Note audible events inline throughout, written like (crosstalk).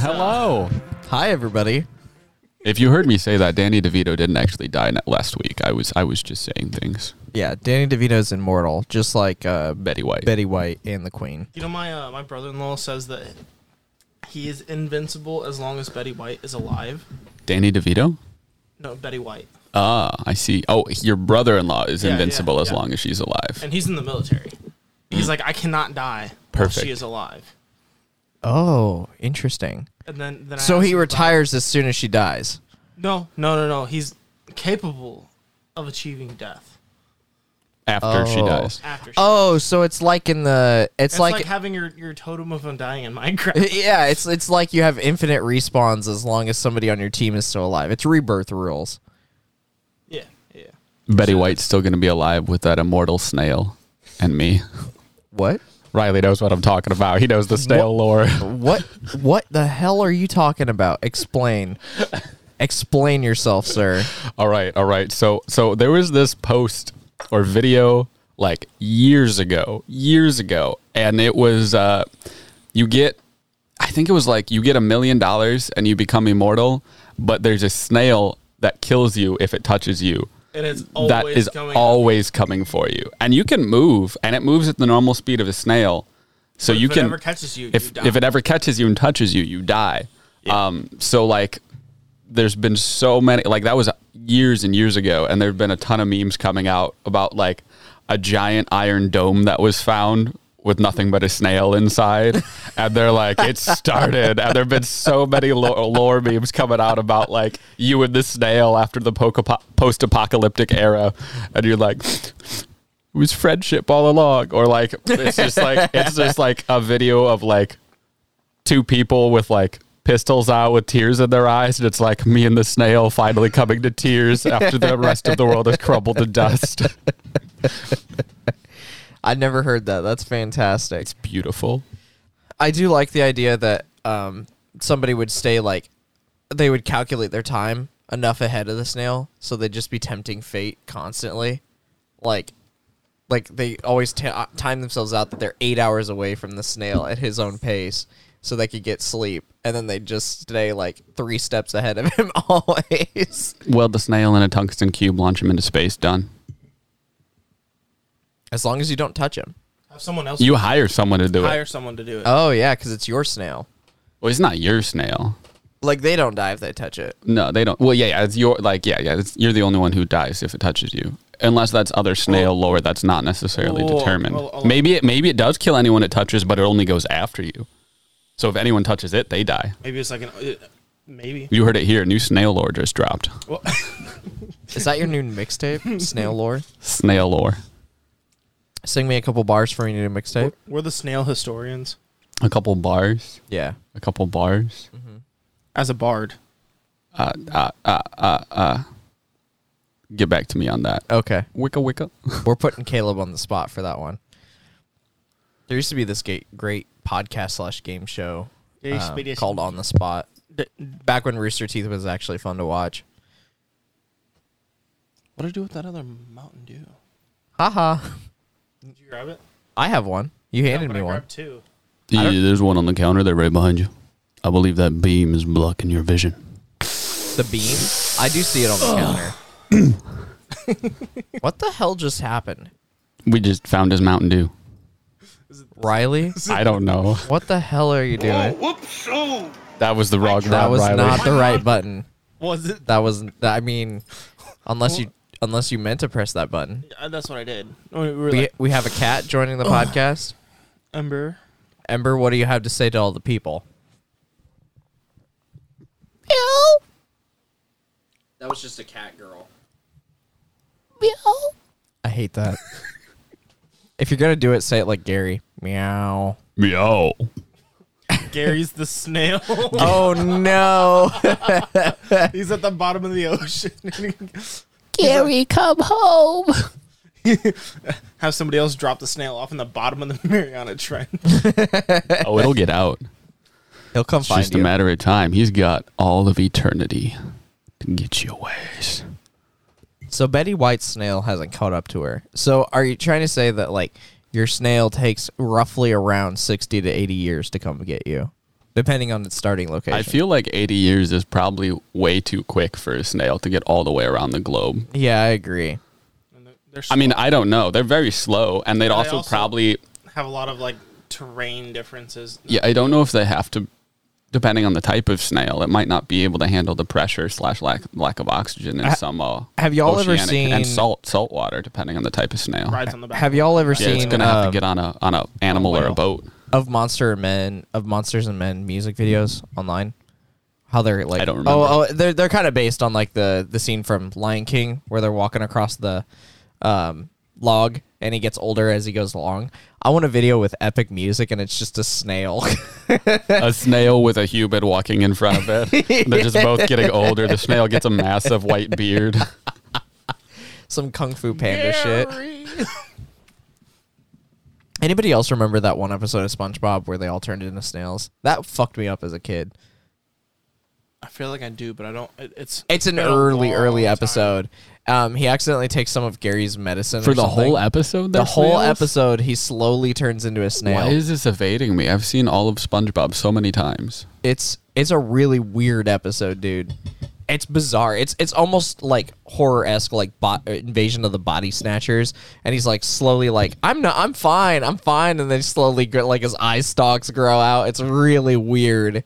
Hello. Hi, everybody. If you heard me say that, Danny DeVito didn't actually die last week. I was I was just saying things. Yeah, Danny DeVito's immortal, just like uh, Betty White. Betty White and the Queen. You know, my uh, my brother-in-law says that he is invincible as long as Betty White is alive. Danny DeVito. No, Betty White, Ah, I see. Oh, your brother-in-law is Yeah, invincible yeah, as yeah. long as she's alive. and he's in the military. He's like, I cannot die while Perfect. she is alive. Oh, interesting. And then, then I So asked he him about- retires as soon as she dies. No, no, no, no. He's capable of achieving death After she Oh. dies. after. She Oh, so it's like in the it's, it's like, like, having your, your totem of undying in Minecraft. (laughs) yeah, it's it's like you have infinite respawns as long as somebody on your team is still alive. It's rebirth rules. yeah, yeah. Betty White's still going to be alive with that immortal snail and me. What? Riley knows what I'm talking about. He knows the snail lore. (laughs) What what the hell are you talking about? Explain. Explain yourself, sir. All right, all right. So so there was this post or video like years ago, years ago, and it was uh you get I think it was like you get a million dollars and you become immortal, but there's a snail that kills you if it touches you. And it's always that is coming. always coming for you. And you can move and it moves at the normal speed of a snail. So But you if can it ever catches you, if you die. if it ever catches you and touches you, you die. Um, so like, there's been so many like that was years and years ago, and there've been a ton of memes coming out about like a giant iron dome that was found with nothing but a snail inside, (laughs) and they're like, it started, and there've been so many lo- lore memes coming out about like you and the snail after the post-apocalyptic era, and you're like it was friendship all along. Or like it's just like it's just like a video of like two people with like pistols out with tears in their eyes. And it's like me and the snail finally coming to tears after the rest of the world has crumbled to dust (laughs) I never heard that. That's fantastic. it's beautiful I do like the idea that um, somebody would stay like they would calculate their time enough ahead of the snail, so they'd just be tempting fate constantly, like like they always ta uh, time themselves out that they're eight hours away from the snail at his own pace, so they could get sleep, and then they'd just stay like three steps ahead of him (laughs) always. weld the snail in a tungsten cube launch him into space done As long as you don't touch him. have someone else you hire someone to do hire it someone to do it. Oh yeah, because it's your snail. well it's not your snail Like they don't die if they touch it. no they don't well yeah yeah it's your like yeah yeah it's, you're the only one who dies if it touches you unless that's other snail lore that's not necessarily Whoa, determined I'll- I'll- maybe it maybe it does kill anyone it touches but it only goes after you so if anyone touches it they die Maybe it's like an uh, maybe. you heard it here new snail lore just dropped Well, (laughs) Is that your new mixtape, (laughs) Snail Lore? snail lore Sing me a couple bars for your new mixtape. we're the snail historians. a couple bars Yeah. a couple bars As a bard, uh uh uh uh uh get back to me on that Okay. wicka wicka (laughs) We're putting Caleb on the spot for that one. There used to be this great, great podcast slash game show There um, called On the Spot. D- Back when Rooster Teeth was actually fun to watch. what did I do with that other Mountain Dew? Haha. Did you grab it? I have one. You handed No, me I one. grabbed two. yeah, there's one on the counter there right behind you i believe that beam is blocking your vision The beam. I do see it on the counter. (coughs) what the hell just happened? we just found his mountain dew Riley? (laughs) i don't know What the hell are you doing? Whoops! that was the wrong That was Riley. not the right button. Was it? That was I mean unless you unless you meant to press that button. Uh, that's what I did. We were We like, we have a cat joining the podcast. Ember. Ember, what do you have to say to all the people? Meow. That was just a cat girl. Meow. I hate that. (laughs) if you're gonna do it, say it like Gary. Meow. Meow. Gary's the snail. Oh no. (laughs) He's at the bottom of the ocean. (laughs) Gary, come home. (laughs) Have somebody else drop the snail off in the bottom of the (laughs) Mariana Trench. (laughs) Oh, it'll get out. He'll come It's find just a you. matter of time. He's got all of eternity to get you ways. So Betty White's snail hasn't caught up to her. So are you trying to say that like your snail takes roughly around sixty to eighty years to come get you? Depending on its starting location. I feel like 80 years is probably way too quick for a snail to get all the way around the globe. yeah, I agree. And they're- they're I mean. I don't know. They're very slow, and they'd they also, also- probably. have a lot of like terrain differences. Yeah, I don't know if they have to. Depending on the type of snail, it might not be able to handle the pressure slash lack lack of oxygen in Ha- some. Uh, have y'all ever seen- and salt salt water? Depending on the type of snail. rides on the back. Have y'all ever Yeah, it's gonna have um, to get on a on a animal or a boat. Of Monster Men of Monsters and Men music videos online? How they're like I don't Oh, remember. oh they're they're kind of based on like the the scene from Lion King where they're walking across the um log and he gets older as he goes along. I want a video with epic music and it's just a snail. a (laughs) snail with a human walking in front of it. They're just both getting older. The snail gets a massive white beard. Some kung fu panda shit. (laughs) Anybody else remember that one episode of SpongeBob where they all turned into snails? That fucked me up as a kid. I feel like I do, but I don't. It, it's It's an early, early long time. episode. Um, he accidentally takes some of Gary's medicine For or the something. whole episode? The they're whole snails? episode, he slowly turns into a snail. Why is this evading me? I've seen all of SpongeBob so many times. it's it's a really weird episode, dude. It's bizarre. It's it's almost like horror esque, like bot, invasion of the body snatchers. And he's like slowly like, I'm not, I'm fine, I'm fine. And then slowly like his eye stalks grow out. It's really weird.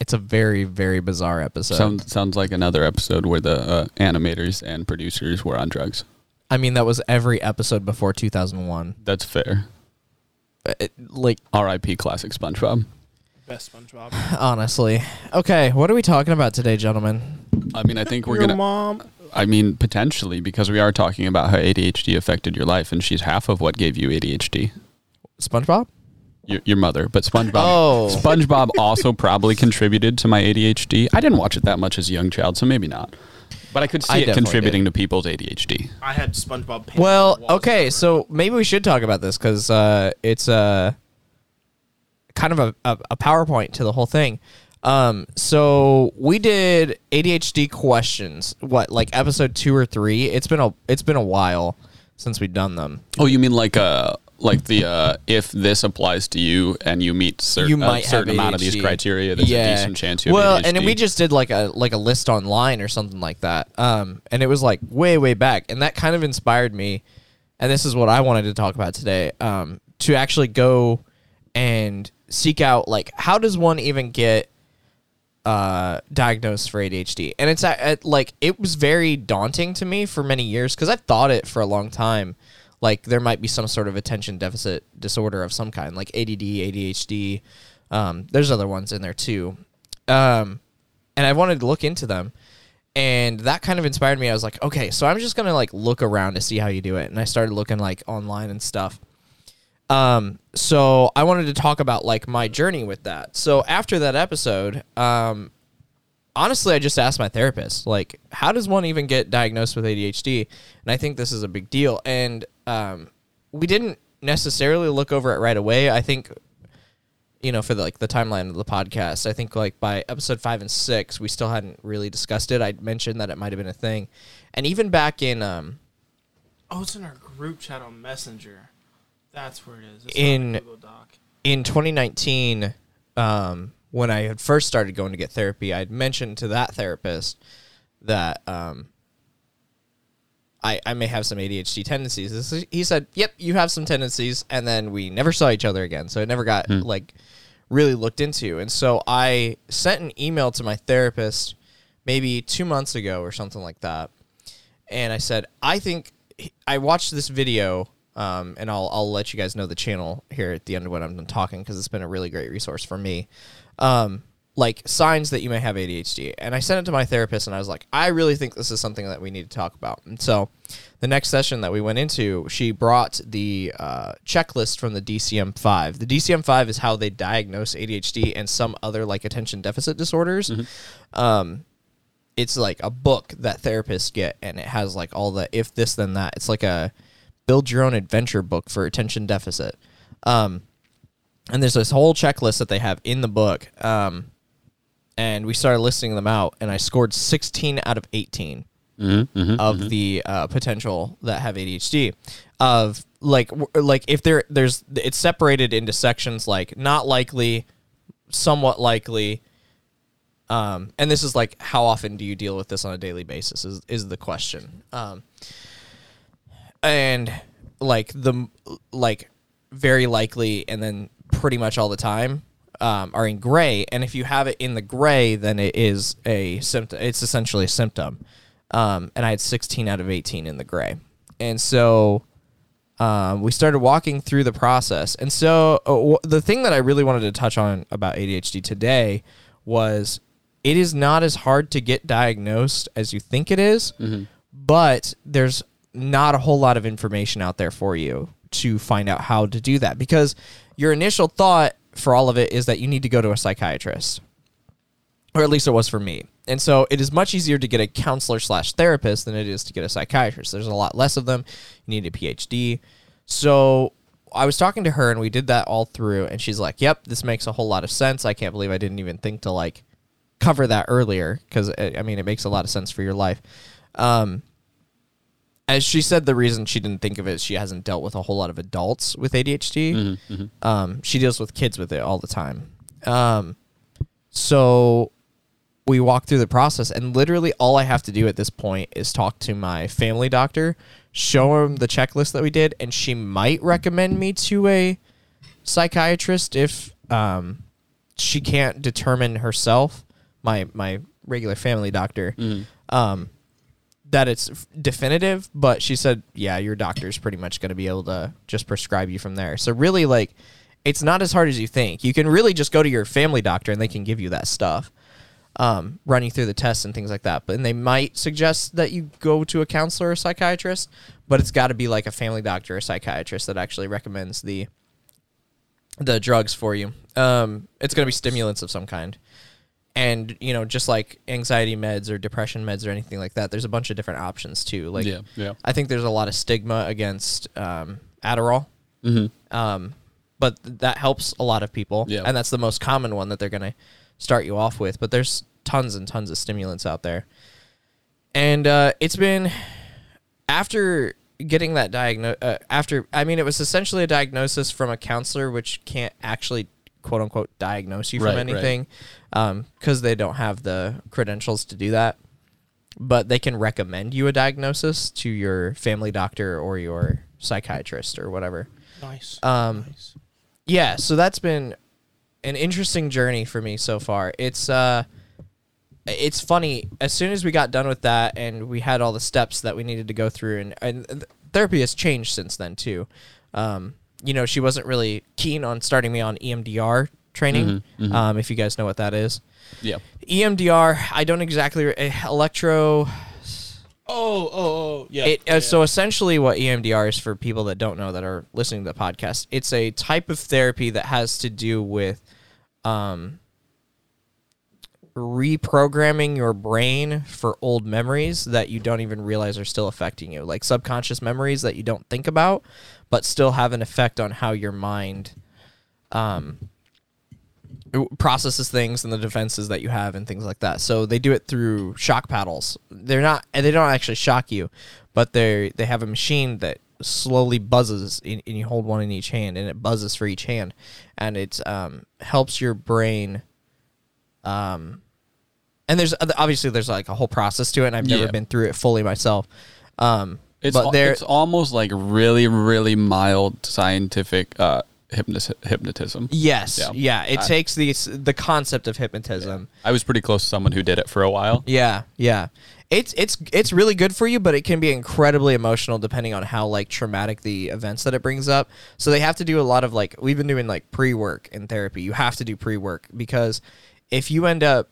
It's a very very bizarre episode. Sounds sounds like another episode where the uh, animators and producers were on drugs. I mean, that was every episode before 2001. That's fair. Uh, It, like R.I.P. Classic SpongeBob. Best SpongeBob. honestly. Okay, what are we talking about today, gentlemen? I mean, I think we're Your gonna. mom. I mean, potentially because we are talking about how ADHD affected your life, and she's half of what gave you ADHD. SpongeBob? Your, your mother, but SpongeBob. Oh. SpongeBob also probably contributed to my ADHD. I didn't watch it that much as a young child, so maybe not. But I could see I it definitely contributing to people's ADHD. I had SpongeBob. painted Well, the walls okay, everywhere. so maybe we should talk about this because uh, it's uh, kind of a, a, a PowerPoint to the whole thing. Um, so we did ADHD questions. What, like episode two or three? It's been a it's been a while since we've done them. Oh, you mean like uh like the uh if this applies to you and you meet cer- you a might certain amount of these criteria, there's a decent chance you have well, ADHD. and then we just did like a like a list online or something like that. Um, and it was like way way back, and that kind of inspired me. And this is what I wanted to talk about today. Um, to actually go and seek out like how does one even get uh diagnosed for ADHD? And it's at, like it was very daunting to me for many years because I've thought it for a long time. Like there might be some sort of attention deficit disorder of some kind, like ADD, ADHD. Um, there's other ones in there too. Um, and I wanted to look into them. And that kind of inspired me. I was like, okay, so I'm just gonna like look around to see how you do it. And I started looking like online and stuff. Um, so I wanted to talk about like my journey with that. So after that episode, um, honestly, I just asked my therapist, like, how does one even get diagnosed with ADHD? And I think this is a big deal. And um, we didn't necessarily look over it right away. I think, you know, for the, like the timeline of the podcast, I think like by episode five and six, we still hadn't really discussed it. I'd mentioned that it might have been a thing, and even back in um, Oh, it's in our group chat on Messenger. That's where it is. It's In- Google Doc. in 2019, um, when I had first started going to get therapy, I'd mentioned to that therapist that um, I, I may have some ADHD tendencies. This He said, "Yep, you have some tendencies," and then we never saw each other again. So it never got like really looked into. And so I sent an email to my therapist maybe two months ago or something like that, and I said, "I think I watched this video." Um, and I'll, I'll let you guys know the channel here at the end of when I'm done talking because it's been a really great resource for me. Um, like signs that you may have ADHD. And I sent it to my therapist and I was like, I really think this is something that we need to talk about. And so the next session that we went into, she brought the uh, checklist from the DCM 5. The DCM 5 is how they diagnose ADHD and some other like attention deficit disorders. Um, it's like a book that therapists get and it has like all the if this then that. It's like a build your own adventure book for attention deficit. Um, and there's this whole checklist that they have in the book. Um, and we started listing them out, and I scored 16 out of 18 of the uh, potential that have ADHD. Of like, w- like if there, there's, it's separated into sections like not likely, somewhat likely. Um, and this is like, how often do you deal with this on a daily basis? Is is the question. Um, and like the like very likely, and then pretty much all the time um, are in gray. And if you have it in the gray, then it is a symptom. It's essentially a symptom. Um, and I had 16 out of 18 in the gray, and so um, we started walking through the process. And so uh, w- the thing that I really wanted to touch on about ADHD today was it is not as hard to get diagnosed as you think it is, but there's not a whole lot of information out there for you to find out how to do that because your initial thought for all of it is that you need to go to a psychiatrist or at least it was for me. And so it is much easier to get a counselor slash therapist than it is to get a psychiatrist. There's a lot less of them. You need a PhD. So I was talking to her and we did that all through and she's like, "Yep, this makes a whole lot of sense. I can't believe I didn't even think to like cover that earlier because I mean it makes a lot of sense for your life." Um, as she said, the reason she didn't think of it is she hasn't dealt with a whole lot of adults with ADHD. Um, she deals with kids with it all the time. Um, so we walk through the process, and literally all I have to do at this point is talk to my family doctor, show him the checklist that we did, and she might recommend me to a psychiatrist if um, she can't determine herself. My my regular family doctor. Um, that it's definitive, but she said, yeah, your doctor's pretty much going to be able to just prescribe you from there. So really, like, it's not as hard as you think. You can really just go to your family doctor and they can give you that stuff, um, run you through the tests and things like that. But and they might suggest that you go to a counselor or psychiatrist, but it's got to be like a family doctor or psychiatrist that actually recommends the the drugs for you. Um, it's going to be stimulants of some kind and you know just like anxiety meds or depression meds or anything like that there's a bunch of different options too like Yeah, yeah. i think there's a lot of stigma against um, adderall um, but th- that helps a lot of people Yeah. and that's the most common one that they're going to start you off with but there's tons and tons of stimulants out there and uh, it's been after getting that diagnose uh, after i mean it was essentially a diagnosis from a counselor which can't actually quote unquote diagnose you from Right, anything because they don't have the credentials to do that. But they can recommend you a diagnosis to your family doctor or your psychiatrist or whatever. Nice. um, nice. yeah so that's been an interesting journey for me so far. It's uh it's funny as soon as we got done with that and we had all the steps that we needed to go through and, and therapy has changed since then too. Um you know she wasn't really keen on starting me on emdr training um if you guys know what that is Yeah. emdr i don't exactly re- eh, electro Oh, oh, oh, yeah. it, yeah, uh, so essentially, what EMDR is for people that don't know that are listening to the podcast, it's a type of therapy that has to do with um, reprogramming your brain for old memories that you don't even realize are still affecting you, like subconscious memories that you don't think about, but still have an effect on how your mind um, processes things and the defenses that you have and things like that. So they do it through shock paddles. They're not they don't actually shock you, but they they have a machine that slowly buzzes and and you hold one in each hand and it buzzes for each hand and it um, helps your brain um and there's obviously there's like a whole process to it and I've never Yeah. been through it fully myself. Um It's but al- there it's almost like really really mild scientific uh hypnotis- hypnotism. yes, Yeah. yeah, it takes the the concept of hypnotism I was pretty close to someone who did it for a while. Yeah, yeah. It's it's it's really good for you, but it can be incredibly emotional depending on how like traumatic the events that it brings up. So they have to do a lot of like we've been doing like pre-work in therapy. You have to do pre-work because if you end up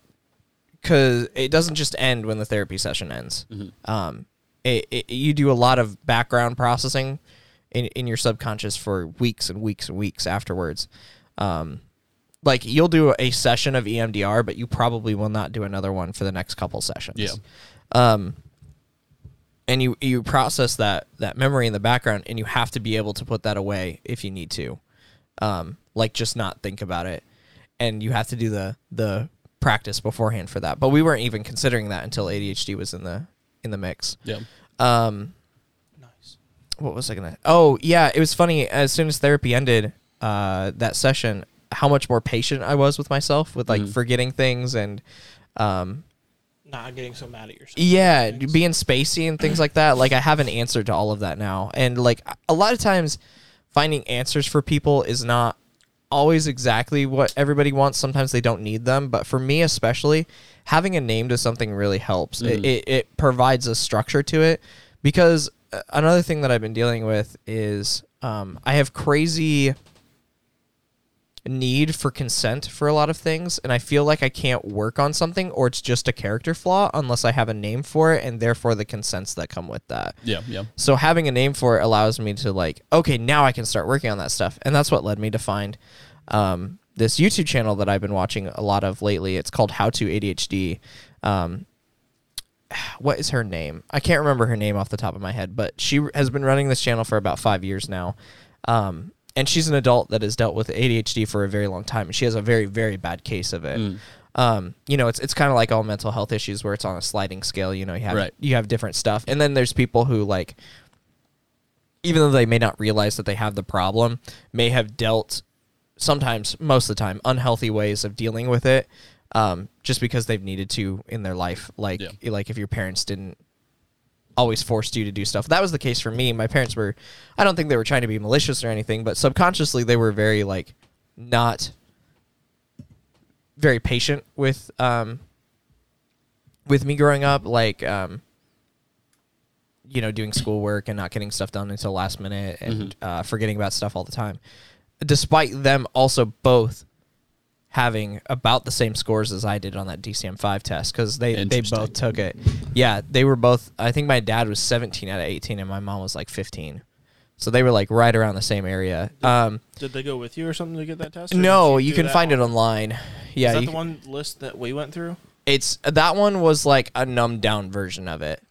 cuz it doesn't just end when the therapy session ends. Um it, it, you do a lot of background processing in in your subconscious for weeks and weeks and weeks afterwards. Um like you'll do a session of EMDR, but you probably will not do another one for the next couple sessions. Yeah. Um, and you you process that that memory in the background, and you have to be able to put that away if you need to, um, like just not think about it, and you have to do the the practice beforehand for that. But we weren't even considering that until ADHD was in the in the mix. Yeah. Um, nice. what was I gonna? Oh yeah, it was funny. As soon as therapy ended, uh, that session, how much more patient I was with myself with like forgetting things and um Not getting so mad at yourself. yeah, being spacey and things like that. Like I have an answer to all of that now. And like a lot of times finding answers for people is not always exactly what everybody wants. Sometimes they don't need them, but for me especially, having a name to something really helps. It, it it provides a structure to it because uh, another thing that I've been dealing with is um, I have crazy need for consent for a lot of things and I feel like I can't work on something or it's just a character flaw unless I have a name for it and therefore the consents that come with that. Yeah, yeah. So having a name for it allows me to like, okay, now I can start working on that stuff. And that's what led me to find um, this YouTube channel that I've been watching a lot of lately. It's called How to ADHD. Um, (sighs) what is her name? I can't remember her name off the top of my head, but she has been running this channel for about five years now. Um, and she's an adult that has dealt with ADHD for a very long time. And she has a very, very bad case of it. Um, you know, it's it's kind of like all mental health issues where it's on a sliding scale. You know, you have Right. you have different stuff, and then there's people who like, even though they may not realize that they have the problem, may have dealt sometimes most of the time unhealthy ways of dealing with it um, just because they've needed to in their life like Yeah. like if your parents didn't always forced you to do stuff. That was the case for me. My parents were i don't think they were trying to be malicious or anything but subconsciously they were very like not very patient with um with me growing up. Like um you know doing schoolwork and not getting stuff done until last minute and uh, forgetting about stuff all the time. Despite them also both having about the same scores as I did on that DCM5 test because they, they both took it. Yeah, they were both. I think my dad was 17 out of 18 and my mom was like 15. So they were like right around the same area. Um, Did they go with you or something to get that test? no, did you can find it online. Yeah, Is that you the can- one list that we went through? it's that one was like a numbed down version of it.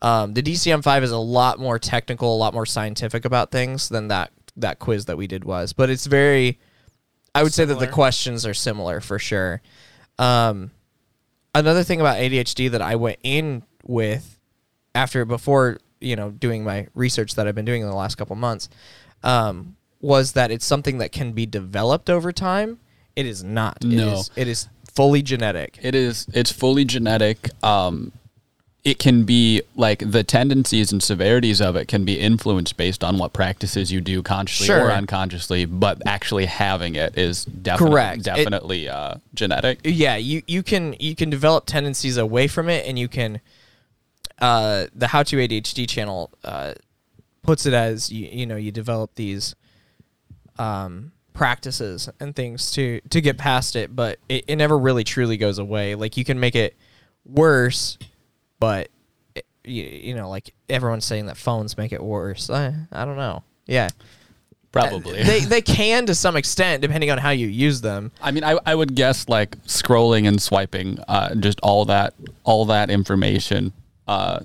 Um, the DCM5 is a lot more technical, a lot more scientific about things than that that quiz that we did was. But it's very, I would say that the questions are similar for sure. Um, another thing about ADHD that I went in with after before you know doing my research that I've been doing in the last couple months um, was that it's something that can be developed over time. It is not. No. is- it is fully genetic. It is. It's fully genetic. Um, it can be like the tendencies and severities of it can be influenced based on what practices you do consciously Sure. or unconsciously. But actually having it is definitely Correct. It- definitely uh, genetic. yeah you you can you can develop tendencies away from it and you can uh the how to adhd channel uh puts it as you, you know you develop these um practices and things to to get past it but it, it never really truly goes away like you can make it worse but it, you, you know like everyone's saying that phones make it worse i, I don't know yeah Probably. they they can to some extent depending on how you use them I mean, I, I would guess like scrolling and swiping, uh, just all that all that information uh,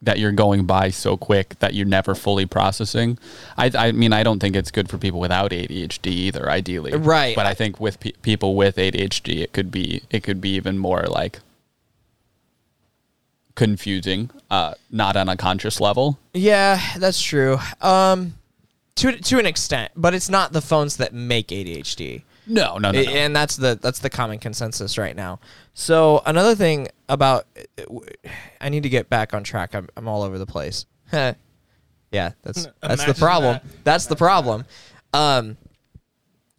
that you're going by so quick that you're never fully processing. I, I mean, I don't think it's good for people without ADHD either. Ideally, Right. But I think with pe- people with ADHD, it could be it could be even more like confusing, uh, not on a conscious level. Yeah, that's true. Um, to to an extent, but it's not the phones that make ADHD, No, no, no. No. and that's the that's the common consensus right now. So another thing about, I need to get back on track. I'm I'm all over the place. (laughs) yeah, that's (laughs) that's the problem. that. That's the problem. Um,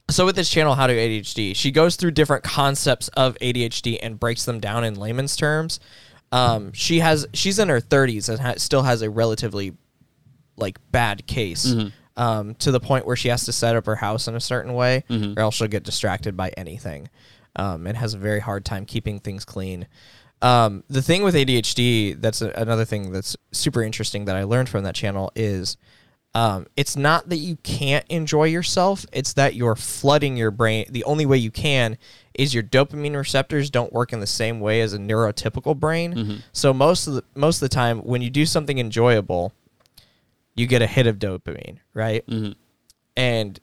so with this channel, How to ADHD, she goes through different concepts of ADHD and breaks them down in layman's terms. Um, she has she's in her 30s and ha- still has a relatively like bad case um, to the point where she has to set up her house in a certain way, or else she'll get distracted by anything, um, and has a very hard time keeping things clean. Um, the thing with ADHD, that's a, another thing that's super interesting that I learned from that channel is. Um, it's not that you can't enjoy yourself; it's that you're flooding your brain. The only way you can is your dopamine receptors don't work in the same way as a neurotypical brain. So most of the most of the time, when you do something enjoyable, you get a hit of dopamine, right? And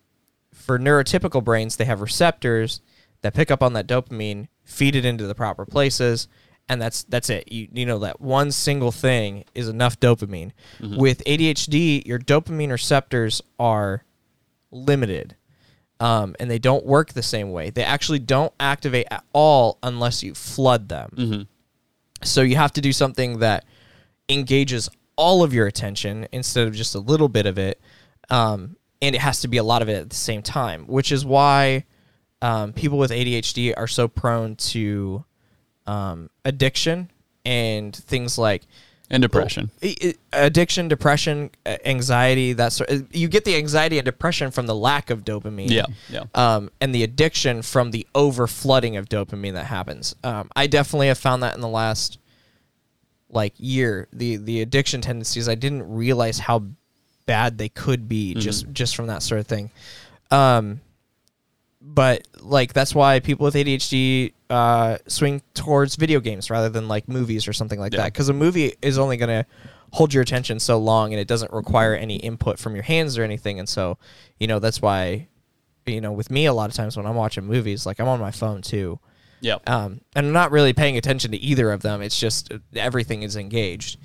for neurotypical brains, they have receptors that pick up on that dopamine, feed it into the proper places, and that's that's it. You you know that one single thing is enough dopamine. With ADHD, your dopamine receptors are limited. um, and they don't work the same way. They actually don't activate at all unless you flood them. So you have to do something that engages all of your attention instead of just a little bit of it. Um, and it has to be a lot of it at the same time, which is why um, people with ADHD are so prone to um, addiction and things like And depression. I- addiction, depression, uh, anxiety. That sort. You get the anxiety and depression from the lack of dopamine. Yeah, yeah. Um, and the addiction from the over flooding of dopamine that happens. Um, I definitely have found that in the last like year. The the addiction tendencies. I didn't realize how bad they could be just just from that sort of thing. Um, but like that's why people with ADHD uh, swing towards video games rather than like movies or something like Yeah. that. Because a movie is only going to hold your attention so long, and it doesn't require any input from your hands or anything. And so, you know, that's why, you know, with me, a lot of times when I'm watching movies, like I'm on my phone too, Yeah. um, and I'm not really paying attention to either of them. It's just uh, everything is engaged.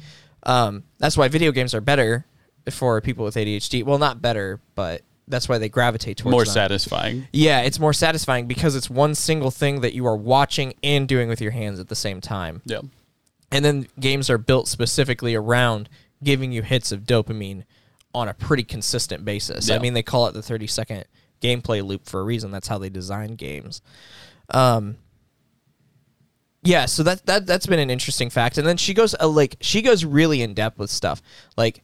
Um, that's why video games are better for people with ADHD. Well, not better, but that's why they gravitate towards More satisfying. Yeah, it's more satisfying because it's one single thing that you are watching and doing with your hands at the same time. Yeah. And then games are built specifically around giving you hits of dopamine on a pretty consistent basis. Yeah. I mean, they call it the 30 second gameplay loop for a reason. That's how they design games. Um, yeah, so that that that's been an interesting fact. And then she goes uh, like she goes really in depth with stuff. Like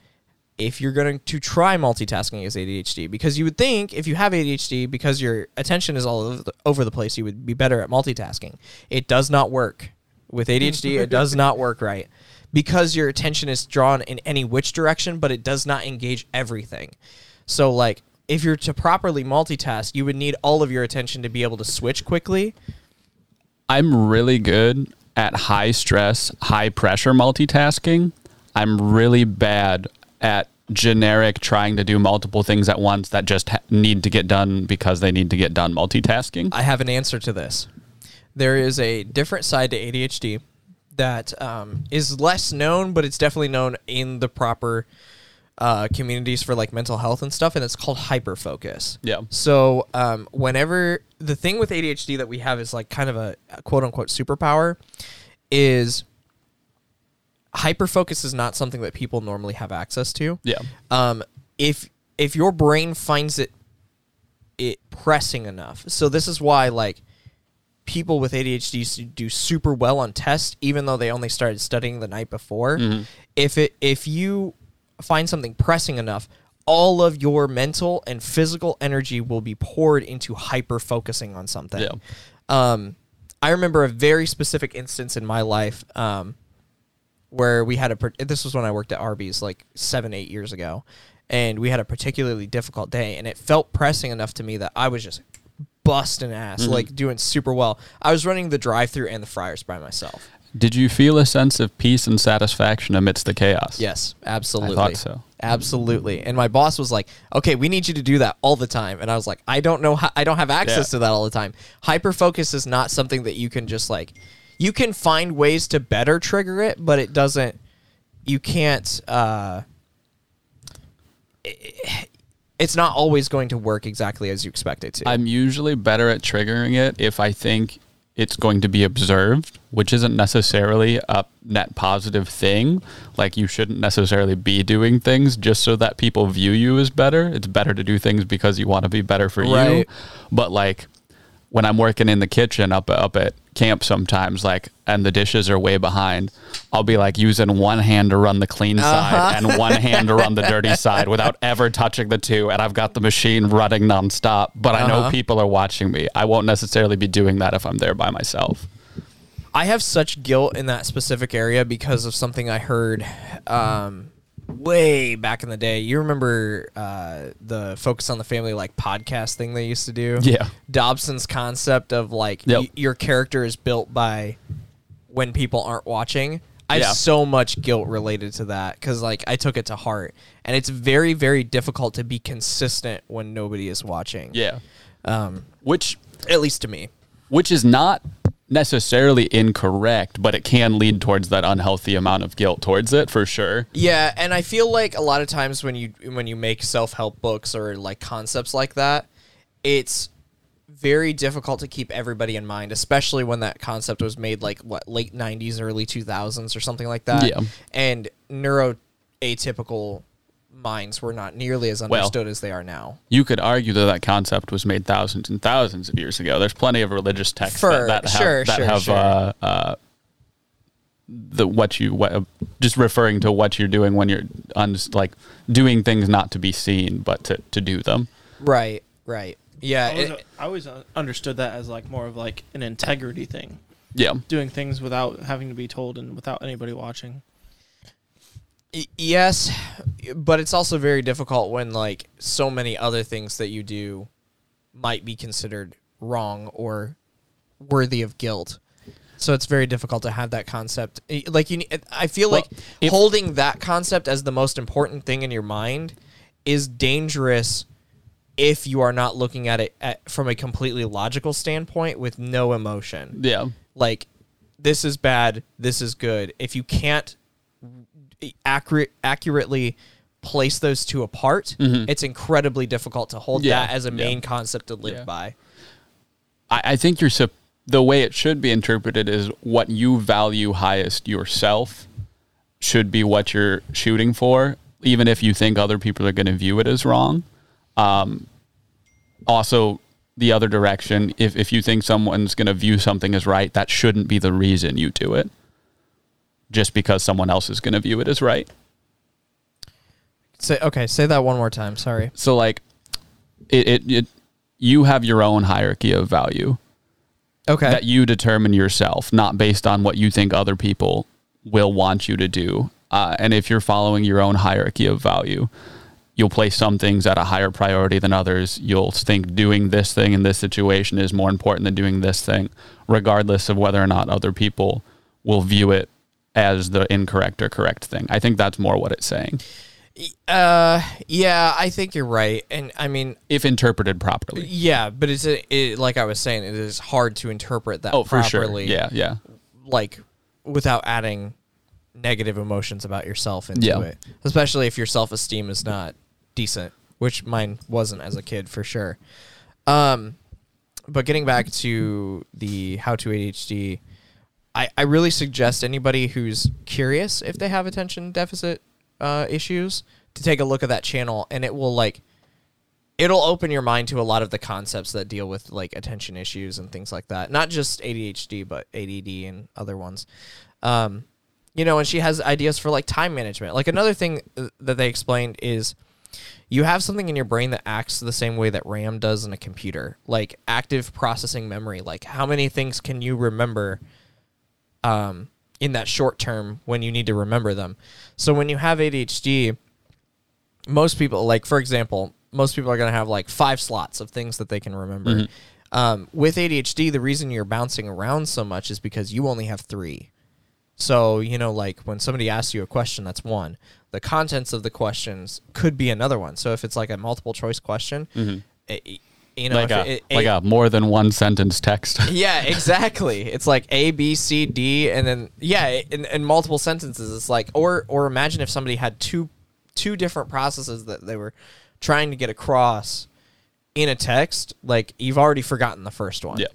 if you're going to try multitasking as ADHD, because you would think if you have ADHD, because your attention is all over the, place, you would be better at multitasking. It does not work with ADHD. it does (laughs) not work right because your attention is drawn in any which direction, but it does not engage everything. So like if you're to properly multitask, you would need all of your attention to be able to switch quickly. I'm really good at high stress, high pressure multitasking. I'm really bad at generic trying to do multiple things at once that just ha- need to get done because they need to get done multitasking. I have an answer to this. There is a different side to ADHD that um, is less known, but it's definitely known in the proper uh, communities for like mental health and stuff, and it's called hyperfocus. Yeah. So um, whenever the thing with ADHD that we have is like kind of a, a quote unquote superpower is hyperfocus is not something that people normally have access to Yeah. um, if if your brain finds it it pressing enough. So this is why like people with ADHD do super well on tests, even though they only started studying the night before. If it if you find something pressing enough, all of your mental and physical energy will be poured into hyper focusing on something. Yeah. Um, I remember a very specific instance in my life. Um, where we had a this was when I worked at Arby's like seven eight years ago, and we had a particularly difficult day, and it felt pressing enough to me that I was just busting ass, mm-hmm. like doing super well. I was running the drive-through and the fryers by myself. Did you feel a sense of peace and satisfaction amidst the chaos? Yes, absolutely. I thought so. Absolutely. And my boss was like, "Okay, we need you to do that all the time." And I was like, "I don't know how I don't have access Yeah. to that all the time." Hyper focus is not something that you can just like you can find ways to better trigger it, but it doesn't you can't uh it's not always going to work exactly as you expect it to. I'm usually better at triggering it if I think it's going to be observed, which isn't necessarily a net positive thing. Like you shouldn't necessarily be doing things just so that people view you as better. It's better to do things because you want to be better for you. Right. But like when I'm working in the kitchen up up at camp sometimes, like and the dishes are way behind, I'll be like using one hand to run the clean side and one hand to run the dirty (laughs) side without ever touching the two. And I've got the machine running nonstop, but I know people are watching me. I won't necessarily be doing that if I'm there by myself. I have such guilt in that specific area because of something I heard um, way back in the day. You remember uh, the Focus on the Family like podcast thing they used to do? Yeah. Dobson's concept of like Yep. y- your character is built by when people aren't watching. I have so much guilt related to that because like I took it to heart, and it's very very difficult to be consistent when nobody is watching. Yeah. Um, Which at least to me. which is not necessarily incorrect, but it can lead towards that unhealthy amount of guilt towards it for sure. Yeah, and I feel like a lot of times when you when you make self help books or like concepts like that, it's very difficult to keep everybody in mind, especially when that concept was made like what late '90s, early 2000s, or something like that. Yeah. and neuroatypical minds were not nearly as Well- understood as they are now. You could argue that that concept was made thousands and thousands of years ago. There's plenty of religious texts For- that, that have, sure, that sure, have sure. Uh, uh, the what you what, just referring to what you're doing when you're un, like doing things not to be seen but to, to do them. Right, right, yeah. I always, it- I always understood that as like more of like an integrity thing, Yeah. doing things without having to be told and without anybody watching. Yes, but it's also very difficult when like so many other things that you do might be considered wrong or worthy of guilt. So it's very difficult to have that concept. Like you, I feel Well, like if- holding that concept as the most important thing in your mind is dangerous if you are not looking at it at, from a completely logical standpoint with no emotion Yeah. like this is bad this is good if you can't accurate accurately place those two apart it's incredibly difficult to hold Mm-hmm. Yeah, that as a yeah. main concept to live Yeah. by I, I think you're sup- the way it should be interpreted is what you value highest yourself should be what you're shooting for, even if you think other people are going to view it as wrong. Um, also, the other direction, if, if you think someone's going to view something as right, that shouldn't be the reason you do it. Just because someone else is going to view it as right. say okay say that one more time sorry So, like, it, it, it you have your own hierarchy of value. okay that you determine yourself, not based on what you think other people will want you to do. Uh, and if you're following your own hierarchy of value, you'll place some things at a higher priority than others. You'll think doing this thing in this situation is more important than doing this thing, regardless of whether or not other people will view it as the incorrect or correct thing. I think that's more what it's saying, uh yeah i think you're right and i mean if interpreted properly. yeah but it's a, it, like i was saying it is hard to interpret that Oh, for properly sure. Yeah, yeah. like without adding negative emotions about yourself into Yeah. it especially if your self-esteem is not decent which mine wasn't as a kid for sure um but getting back to the how to adhd i i really suggest anybody who's curious if they have attention deficit uh, issues to take a look at that channel and it will like it'll open your mind to a lot of the concepts that deal with like attention issues and things like that. Not just ADHD, but ADD and other ones. Um, you know, and she has ideas for like time management. Like another thing uh, that they explained is you have something in your brain that acts the same way that RAM does in a computer, like active processing memory. Like how many things can you remember um, in that short term when you need to remember them? So when you have ADHD, most people like for example most people are going to have like five slots of things that they can remember. Um, with adhd the reason you're bouncing around so much is because you only have three. So you know like when somebody asks you a question that's one. The contents of the questions could be another one. So if it's like a multiple choice question it- you know Like a, it- like a more than one sentence text. (laughs) yeah, exactly. It's like A, B, C, D, and then yeah, in, in multiple sentences. It's like, or or imagine if somebody had two two different processes that they were trying to get across in a text. Like you've already forgotten the first one. Yeah.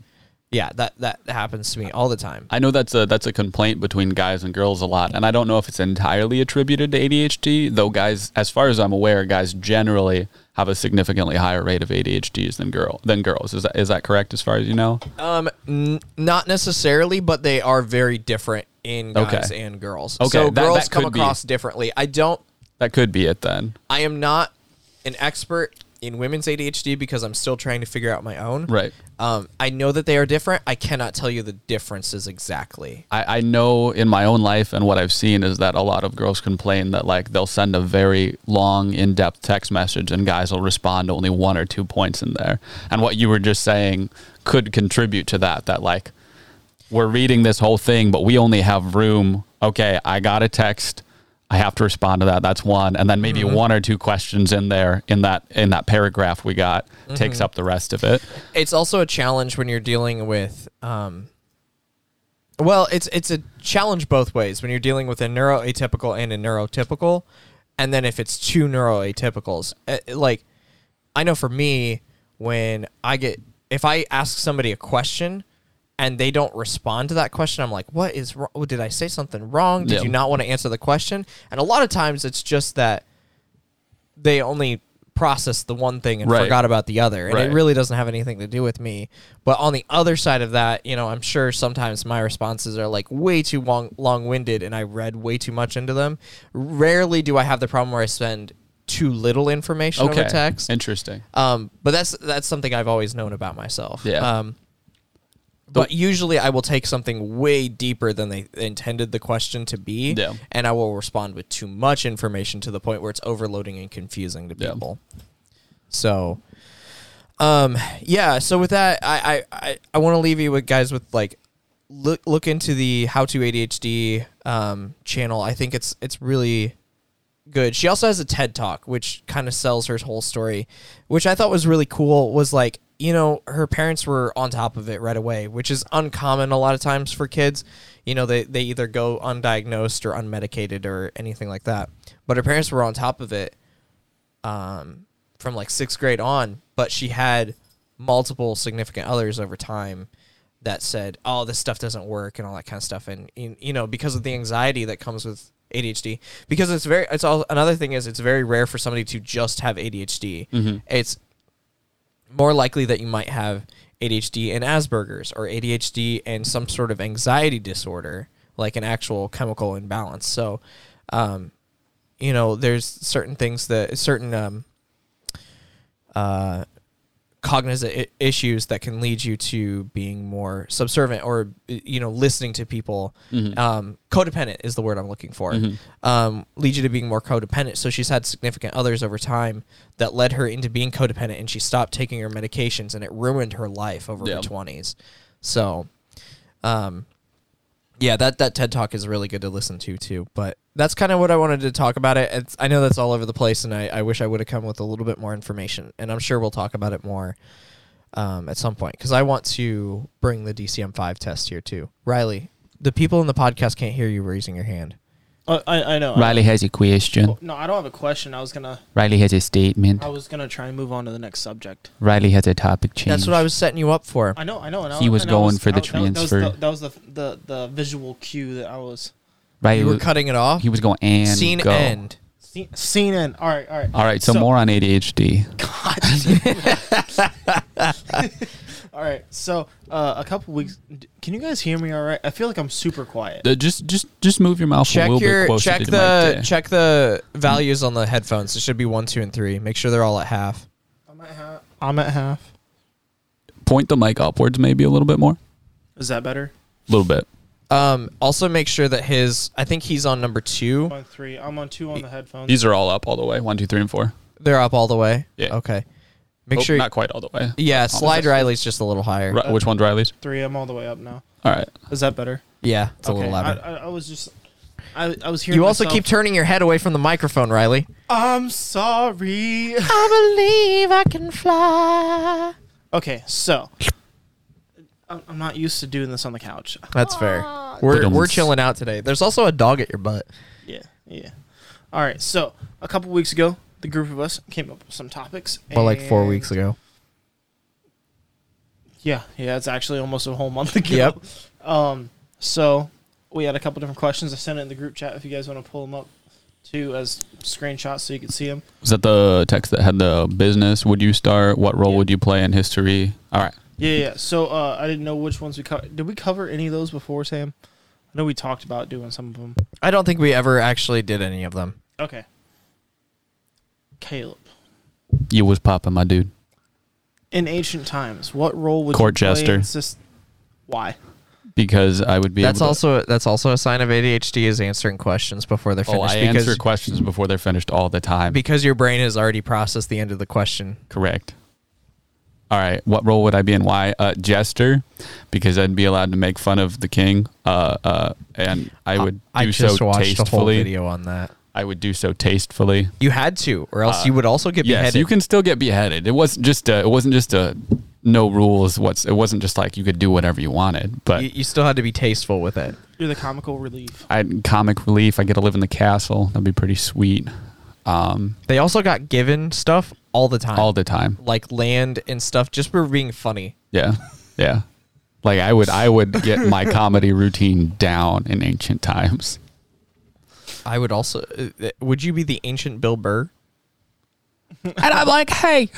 Yeah. That that happens to me all the time. I know that's a that's a complaint between guys and girls a lot, and I don't know if it's entirely attributed to ADHD. Though guys, as far as I'm aware, guys generally have a significantly higher rate of ADHDs than girl than girls. Is that is that correct? As far as you know? Um, n- not necessarily, but they are very different in guys Okay. and girls. Okay, so that- girls that come could be- across differently. I don't That could be it then. I am not an expert in women's ADHD because I'm still trying to figure out my own. Right. Um, I know that they are different. I cannot tell you the differences exactly. I, I know in my own life and what I've seen is that a lot of girls complain that like they'll send a very long, in depth text message and guys will respond to only one or two points in there. And what you were just saying could contribute to that. That like we're reading this whole thing, but we only have room. Okay, I got a text. I have to respond to that. That's one, and then maybe one or two questions in there in that in that paragraph we got takes up the rest of it. It's also a challenge when you're dealing with. Um, well, it's it's a challenge both ways when you're dealing with a neuroatypical and a neurotypical, and then if it's two neuroatypicals, uh, like I know for me, when I get if I ask somebody a question and they don't respond to that question, I'm like, what is wrong? Did I say something wrong? Did Yeah. you not want to answer the question? And a lot of times it's just that they only process the one thing and Right. forgot about the other. And Right. it really doesn't have anything to do with me. But on the other side of that, you know, I'm sure sometimes my responses are like way too long long winded and I read way too much into them. Rarely do I have the problem where I spend too little information Okay. over text. Interesting. Um, but that's that's something I've always known about myself. Yeah. Um, but usually I will take something way deeper than they intended the question to be, Yeah. and I will respond with too much information to the point where it's overloading and confusing to Yeah. people. So, um, yeah. So with that, I I, I, I want to leave you with guys with like look look into the How to ADHD um, channel. I think it's it's really good. She also has a TED Talk, which kind of sells her whole story, which I thought was really cool. Was like, you know, her parents were on top of it right away, which is uncommon a lot of times for kids. You know, they, they either go undiagnosed or unmedicated or anything like that. But her parents were on top of it um, from like sixth grade on, but she had multiple significant others over time that said, "Oh, this stuff doesn't work" and all that kind of stuff, and you know because of the anxiety that comes with ADHD. Because it's very, it's all another thing is it's very rare for somebody to just have ADHD. It's more likely that you might have ADHD and Asperger's or ADHD and some sort of anxiety disorder, like an actual chemical imbalance. So, um, you know, there's certain things that certain um, uh, cognizant I- issues that can lead you to being more subservient or you know listening to people. Um, codependent is the word I'm looking for. Um, lead you to being more codependent. So she's had significant others over time that led her into being codependent, and she stopped taking her medications, and it ruined her life over Yeah. her twenties. So, um, yeah, that that TED talk is really good to listen to too. But that's kind of what I wanted to talk about it. It's, I know that's all over the place, and I, I wish I would have come with a little bit more information. And I'm sure we'll talk about it more um, at some point because I want to bring the DSM five test here too. Riley, the people in the podcast can't hear you raising your hand. Uh, I I know. Riley has a question. No, I don't have a question. I was gonna Riley has a statement. I was gonna try and move on to the next subject. Riley has a topic change. That's what I was setting you up for. I know, I know. And I, He was and I going for the I- that- that was transfer. the- That was the, the the visual cue that I was. Riley, You were cutting it off. he was going and Scene go. end. Scene, scene in. All right, all right. All right, so, more on ADHD. God. (laughs) (laughs) All right. So uh, a couple weeks. Can you guys hear me? All right. I feel like I'm super quiet. Uh, just, just, just move your mouth a Check little bit your closer check to the the mic. check the values on the headphones. It should be one, two, and three. Make sure they're all at half. I'm at half. I'm at half. Point the mic upwards, maybe a little bit more. Is that better? A little bit. Um, also make sure that his. I think he's on number two. I'm on three. I'm on two on the headphones. These are all up all the way. One, two, three, and four. They're up all the way. Yeah. Okay. Make Oh, sure. not quite all the way. yeah, slide Ri- Riley's just a little higher. which one's Riley's? three. I'm all the way up now. All right. Is that better? Yeah, it's a little louder. I, I, I was just. I, I was hearing. you also myself- keep turning your head away from the microphone, Riley. I'm sorry. I believe I can fly. Okay, so I'm I'm not used to doing this on the couch. That's fair. We're we're chilling out today. There's also a dog at your butt. Yeah, yeah. All right, so a couple weeks ago, the group of us came up with some topics. Well, like four and- weeks ago. Yeah, yeah, it's actually almost a whole month ago. Yep. Um, so we had a couple different questions. I sent it in the group chat if you guys want to pull them up too as screenshots so you can see them. Was that the text that had the business? Would you start? What role Yeah. would you play in history? All right. Yeah, yeah. So uh, I didn't know which ones we covered. Did we cover any of those before, Sam? I know we talked about doing some of them. I don't think we ever actually did any of them. Okay. Caleb. You was popping, my dude. In ancient times, what role would Court you play jester. in sys- Why? Because I would be. That's able to, also that's also a sign of ADHD is answering questions before they're Oh, finished I because answer questions before they're finished all the time. because your brain has already processed the end of the question. Correct. All right. What role would I be in? Why? Uh, jester, because I'd be allowed to make fun of the king. Uh, uh, and I would do I just so watched a whole tastefully. video on that. I would do so tastefully. You had to, or else Uh, you would also get Yes, beheaded. you can still get beheaded. It wasn't just a, it wasn't just a no rules. What's it wasn't just like you could do whatever you wanted. But You, you still had to be tasteful with it. You're the comical relief. I comic relief. I get to live in the castle. That'd be pretty sweet. Um, They also got given stuff all the time. all the time. like land and stuff just for being funny. Yeah, yeah. Like I would, I would get my (laughs) comedy routine down in ancient times. I would also uh, would you be the ancient Bill Burr? (laughs) and I'm like, hey.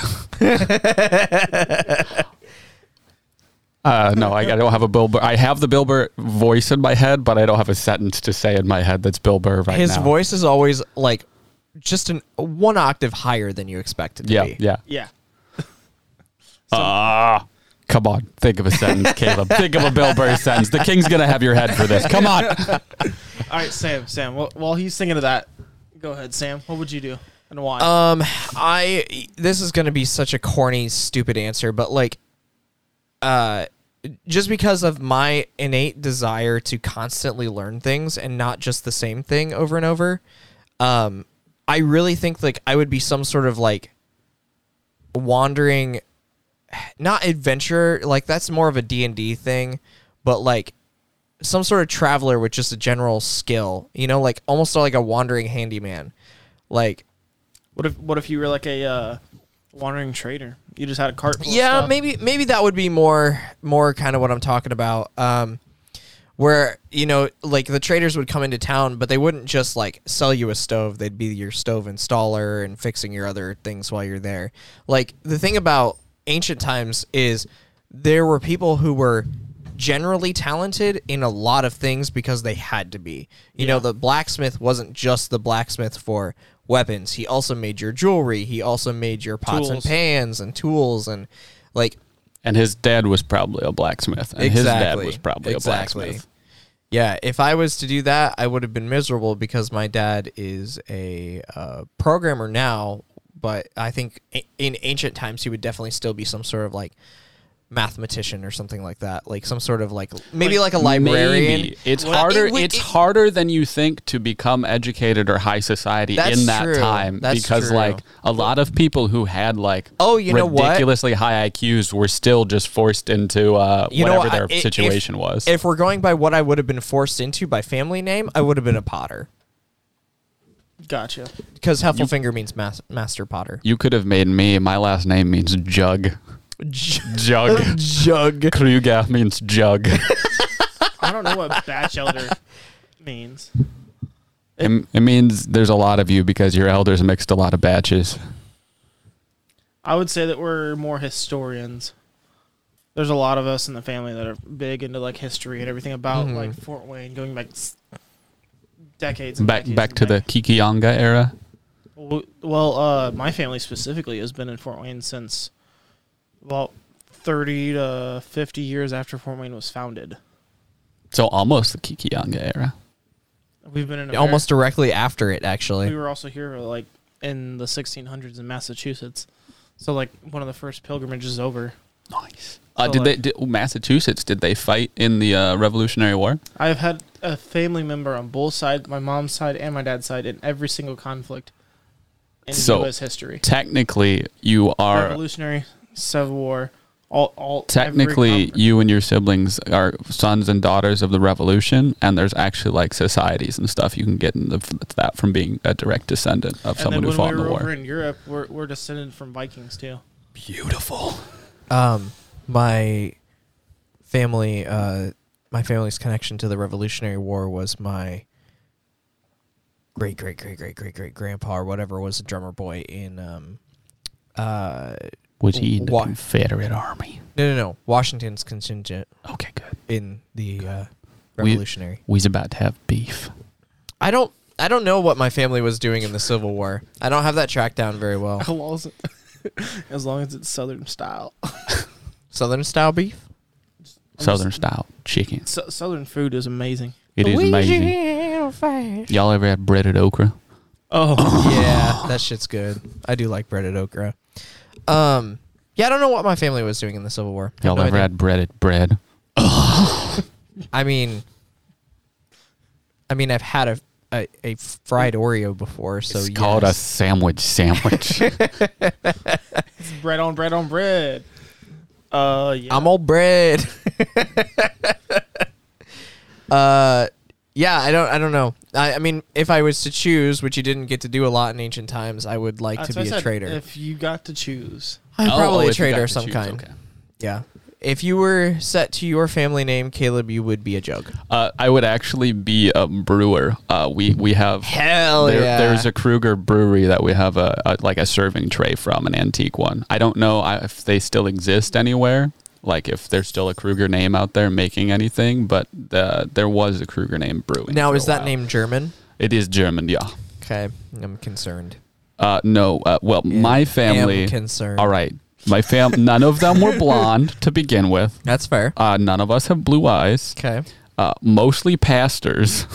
uh, no, I, I don't have a Bill Burr. I have the Bill Burr voice in my head, but I don't have a sentence to say in my head that's Bill Burr right now. His now. voice is always like just an one octave higher than you expected to Yeah, be. yeah. Yeah. Ah, come on. Think of a sentence, (laughs) Caleb. Think of a Bill Burr sentence. The king's gonna have your head for this. Come on. (laughs) All right, Sam. Sam. While, while he's thinking of that, go ahead, Sam. What would you do and why? Um, I this is gonna be such a corny, stupid answer, but like, uh, just because of my innate desire to constantly learn things and not just the same thing over and over, um, I really think like I would be some sort of like wandering, not adventure. Like that's more of a D and D thing, but like some sort of traveler with just a general skill. You know, like almost like a wandering handyman, like. what if what if you were like a uh, wandering trader? You just had a cart. Full of yeah maybe maybe that would be more more kind of what i'm talking about um where you know like the traders would come into town but they wouldn't just like sell you a stove. They'd be your stove installer and fixing your other things while you're there. Like the thing about ancient times is there were people who were generally talented in a lot of things because they had to be. You know the blacksmith wasn't just the blacksmith for weapons. He also made your jewelry. He also made your pots and pans and tools and like And his dad was probably a blacksmith. And his dad was probably Exactly. a blacksmith. yeah if i was to do that i would have been miserable because my dad is a uh, programmer now but i think in ancient times he would definitely still be some sort of like mathematician or something like that like some sort of like maybe like, a librarian Maybe. It's Well, harder. it would- it's it- harder than you think to become educated or high society in that true. time That's because true. like a lot of people who had like Oh, you know what? ridiculously high IQs were still just forced into uh, You whatever what? their I- if- situation was. if we're going by what i would have been forced into by family name i would have been a potter Gotcha. because Heffelfinger means mas- master potter. you could have made me. My last name means jug. Jug. Jug. Kruger means jug. (laughs) I don't know what Batchelder means. it, it means there's a lot of you because your elders mixed a lot of batches. I would say that we're more historians. There's a lot of us in the family that are big into like history and everything about Mhm. like Fort Wayne, going back s- decades. And Back decades back and to the back. Kekionga era. Well, uh, my family specifically has been in Fort Wayne since well, thirty to fifty years after Fort Wayne was founded. So almost the Kekionga era. We've been in Ameri- Almost directly after it, actually. We were also here like in the 1600s in Massachusetts. So like one of the first pilgrimages over. Nice. Uh, So, did they did, Massachusetts? Did they fight in the uh, Revolutionary War? I've had a family member on both sides, my mom's side and my dad's side, in every single conflict in So- U.S. history. Technically, you are Revolutionary, Civil War, all, all. technically you and your siblings are sons and daughters of the Revolution, and there's actually like societies and stuff you can get into that from being a direct descendant of And someone who fought we in the war. over in Europe, we're, we're descended from Vikings too. Beautiful. Um, my family, uh, my family's connection to the Revolutionary War was my great, great, great, great, great, great grandpa or whatever was a drummer boy in um, uh, Was he in the Wha- Confederate Army? no, no, no, Washington's contingent Okay, good. in the uh, We- Revolutionary. We's about to have beef. I don't, I don't know what my family was doing in the Civil War. I don't have that tracked down very well. (laughs) How long is it? (laughs) as long as it's Southern style. (laughs) Southern style beef. Southern style chicken. S- Southern food is amazing. It is amazing. Y'all ever had breaded okra? Oh, yeah, that shit's good. I do like breaded okra. Um, yeah, I don't know what my family was doing in the Civil War. I have Y'all no ever idea. had breaded bread? (laughs) I mean, I mean, I've had a a, a fried Oreo before, so it's called a yes. sandwich sandwich. (laughs) it's bread on bread on bread. Uh, yeah. I'm old bread. (laughs) uh, Yeah, I don't. I don't know. I, I mean, if I was to choose, which you didn't get to do a lot in ancient times, I would like That's to what be I a said, trader. If you got to choose, I'm Oh, probably oh, a if you got trader to of some choose, kind. okay. Yeah. If you were set to your family name, Caleb, you would be a jug. Uh, I would actually be a brewer. Uh, we we have Hell there, yeah. There's a Kruger brewery that we have a, a like a serving tray from, an antique one. I don't know I- if they still exist anywhere. Like if there's still a Kruger name out there making anything, but the, there was a Kruger name brewing. now is that while. name German? It is German, yeah. Okay, I'm concerned. Uh, no, uh, well, my family. Am concerned. All right, my fam. none of them were (laughs) blonde to begin with. That's fair. Uh, none of us have blue eyes. Okay. Uh, mostly pastors.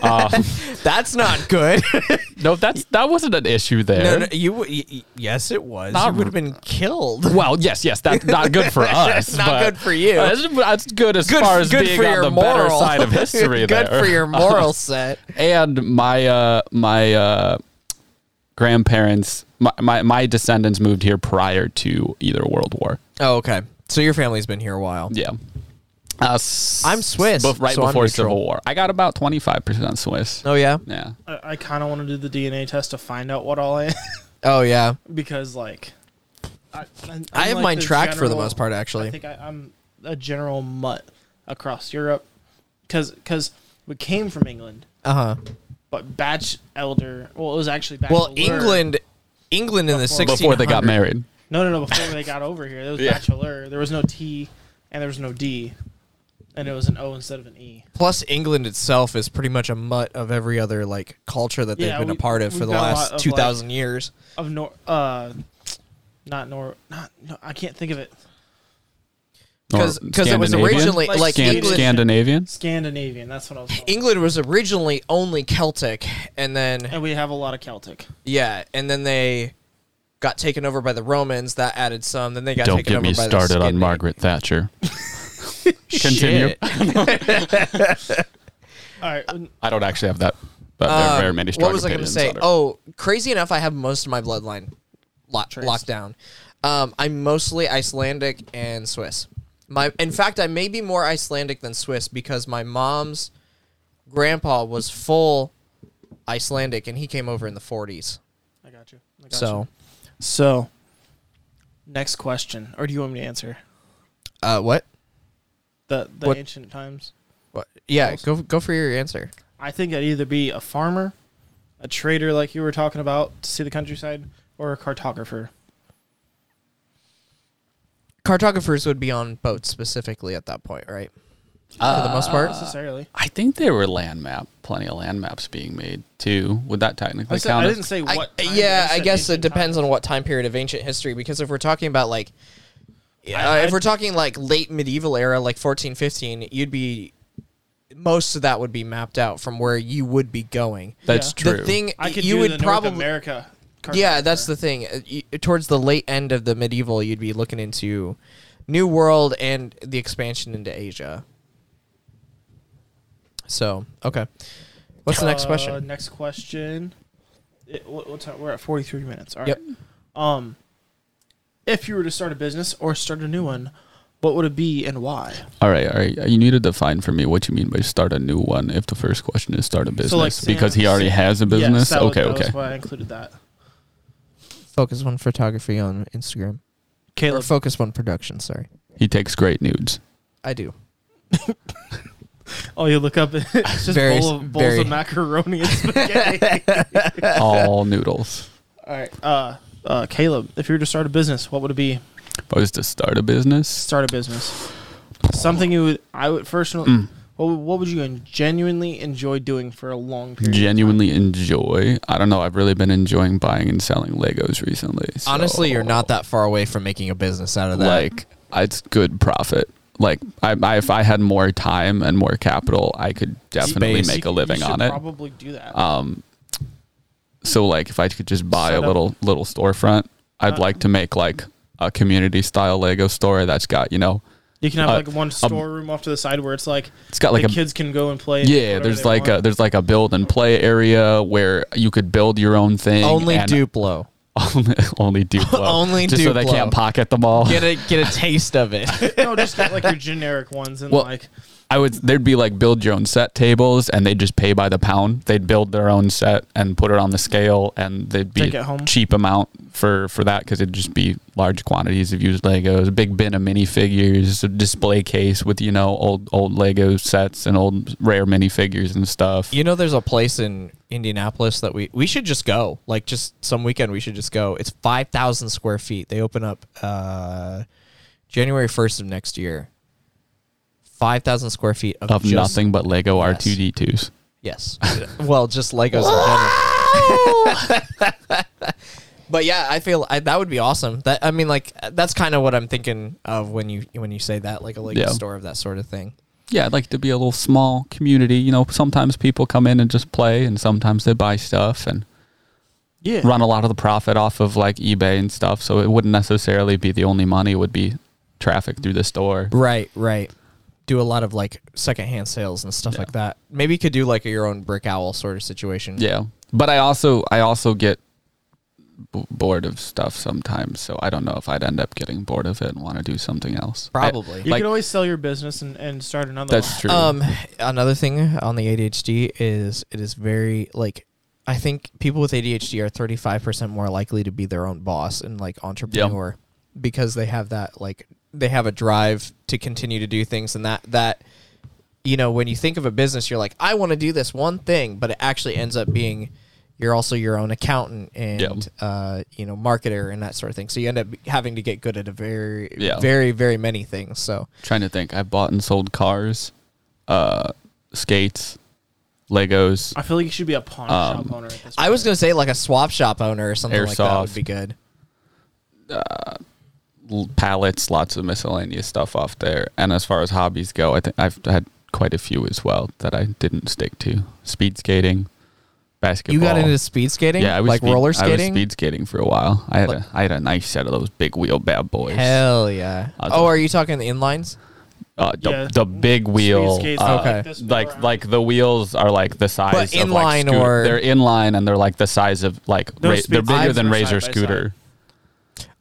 uh, (laughs) That's not good. (laughs) no, that's that wasn't an issue there. no, no, you, w- y- y- yes, it was. Not you would have been killed. Well, yes, yes, that's not good for (laughs) us. Not but- good for you. Uh, That's, that's good as Good, far as good being for on your the moral better side of history. good there. for your moral set. and my uh, my uh, grandparents, my, my my descendants moved here prior to either World War. Oh, okay. So your family's been here a while. Yeah. Uh, s- I'm Swiss, bef- right so I'm before neutral. Civil War. I got about twenty five percent Swiss. Oh yeah. Yeah. I, I kind of want to do the DNA test to find out what all I am (laughs) Oh yeah. because like I, I'm I have like mine the tracked for the most part Actually, I think I, I'm a general mutt across Europe because we came from England, Uh huh. but batch elder. Well, it was actually batch Well, England, England in the Before- 1600s. Before they got married. No, no, no. Before they got over here, there was (laughs) Yeah. bachelor. There was no T, and there was no D, and it was an O instead of an E. Plus, England itself is pretty much a mutt of every other like culture that they've Yeah, been a part of for we've the got a lot last of, two thousand years. Of Nor, uh, not Nor, not no, I can't think of it. Or 'Cause- 'cause it was Scandinavian? originally- Like like Scan- English- Scandinavian. Scandinavian. That's what I was. Calling. England was originally only Celtic, and then and we have a lot of Celtic. yeah, and then they got taken over by the Romans. That added some. Then they got Don't taken get over me by the started on Scandinavian- Margaret Thatcher. (laughs) (laughs) Continue. (laughs) All right. I don't actually have that, but there are Um, very many strong what was I going to opinions say? on it. Oh, crazy enough, I have most of my bloodline lo- Traced. locked down. Um, I'm mostly Icelandic and Swiss. My, in fact, I may be more Icelandic than Swiss because my mom's grandpa was full Icelandic, and he came over in the 40s. I got you. I got So, you. so next question, or do you want me to answer uh, what? The the What- ancient times? What? Yeah, go go for your answer. I think I'd either be a farmer, a trader, like you were talking about to see the countryside, or a cartographer. Cartographers would be on boats specifically at that point, right? For the most uh, part. Not necessarily. I think there were land map, plenty of land maps being made too. Would that technically I, said, count? I as- didn't say I- what. time, yeah, I said guess it ancient depends times. on what time period of ancient history. Because if we're talking about like, uh, if we're talking like late medieval era, like fourteen fifteen, you'd be most of that would be mapped out from where you would be going. That's Yeah. true. The thing I could you do would the North probably America. yeah, that's cartographer. the thing. Uh, you- Towards the late end of the medieval, you'd be looking into New World and the expansion into Asia. So okay, what's the next Uh, question? Next question. It, what, what time? We're at forty-three minutes. All right. Yep. Um, if you were to start a business or start a new one, what would it be and why? all right, all right. You need to define for me what you mean by start a new one. If the first question is start a business, So, like, because he already has a Yes, business. that was- okay, that was okay. why I included that. Focus on photography on Instagram. Or Focus One Production. Sorry, He takes great nudes. I do. (laughs) oh, you look up. (laughs) It's just Very- bowl of, bowls very- of macaroni and spaghetti. (laughs) All noodles. All right. Uh, uh, Caleb, if you were to start a business, what would it be? If I was to start a business, Start a business. Something you would. I would first. Mm. What, would- what would you genuinely enjoy doing for a long period? of time? genuinely enjoy. I don't know. I've really been enjoying buying and selling Legos recently. so- Honestly, you're not that far away from making a business out of that. like it's good profit. Like I, I, if I had more time and more capital, I could definitely Space. make a living you on it. Probably do that. Um, so like if I could just buy Set a up- little little storefront, I'd Uh, like to make like a community style Lego store that's got you know you can have uh, like one storeroom off to the side where it's like it's got like the a kids can go and play. and do yeah. whatever There's they like a there's like a build and play area where you could build your own thing. only and Duplo. (laughs) only only Duplo. (laughs) Only just so they Duplo. can't pocket them all. Get a get a (laughs) taste of it. no, just get like your generic ones and Well, like I would there'd be like build your own set tables and they'd just pay by the pound. They'd build their own set and put it on the scale and they'd be Take it home. cheap amount for for that because it'd just be large quantities of used Legos, a big bin of minifigures, a display case with you know old old Lego sets and old rare minifigures and stuff. You know, there's a place in Indianapolis that we we should just go. Like, just some weekend, we should just go. It's five thousand square feet. They open up uh, January first of next year. Five thousand square feet of, of just- nothing but Lego Yes. R two D twos. Yes. (laughs) well, just Legos in general. (laughs) but yeah, I feel I, that would be awesome. That I mean, like that's kind of what I'm thinking of when you when you say that, like a Lego Yeah. store of that sort of thing. Yeah, I'd like to be a little small community. You know, sometimes people come in and just play, and sometimes they buy stuff and Yeah. run a lot of the profit off of like eBay and stuff. So it wouldn't necessarily be the only money; it would be traffic through the store. Right, right. Do a lot of like secondhand sales and stuff Yeah. like that. Maybe you could do like a your own brick owl sort of situation. Yeah, but I also I also get b- bored of stuff sometimes. So I don't know if I'd end up getting bored of it and want to do something else. I- Probably. You like- could always sell your business and, and start another that's one. true. Um, another thing on the ADHD is it is very like I think people with ADHD are thirty five percent more likely to be their own boss and like entrepreneur because they have that like they have a drive to continue to do things and that that you know when you think of a business you're like I want to do this one thing but it actually ends up being you're also your own accountant and Yeah. uh, you know marketer and that sort of thing so you end up having to get good at a very Yeah. very very many things so trying to think. I bought and sold cars, uh, skates, Legos. I feel like you should be a pawn Um, shop owner at this point. I was gonna say like a swap shop owner or something like that would be good. l- pallets, lots of miscellaneous stuff off there. And as far as hobbies go, I think I've had quite a few as well that I didn't stick to. Speed skating, basketball. You got into speed skating, yeah, I was like speed- roller I was speed skating for a while. I had Like- a I had a nice set of those big wheel bad boys. Hell yeah! Oh, a- are you talking the inlines? uh, the, Yeah. the big wheel. uh, Okay. like, like like the wheels are like the size But of like inline scooter. or- they're inline and they're like the size of like ra- they're bigger than are razor side scooter.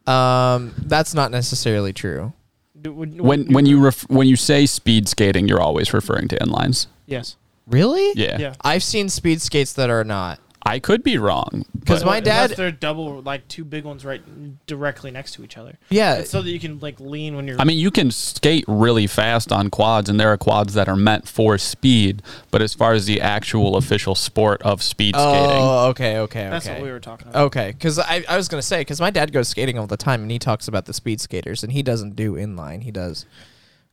Um, that's not necessarily true. When when you ref- when you say speed skating, you're always referring to inlines. yes Really? Yeah. yeah I've seen speed skates that are not. I could be wrong because my Unless dad- they're double like two big ones right directly next to each other Yeah. It's so that you can like lean when you're I mean, you can skate really fast on quads, and there are quads that are meant for speed. But as far as the actual official sport of speed oh, skating, Oh, okay, okay, that's okay. what we were talking about Okay, because I, I was gonna say because my dad goes skating all the time and he talks about the speed skaters and he doesn't do inline, he does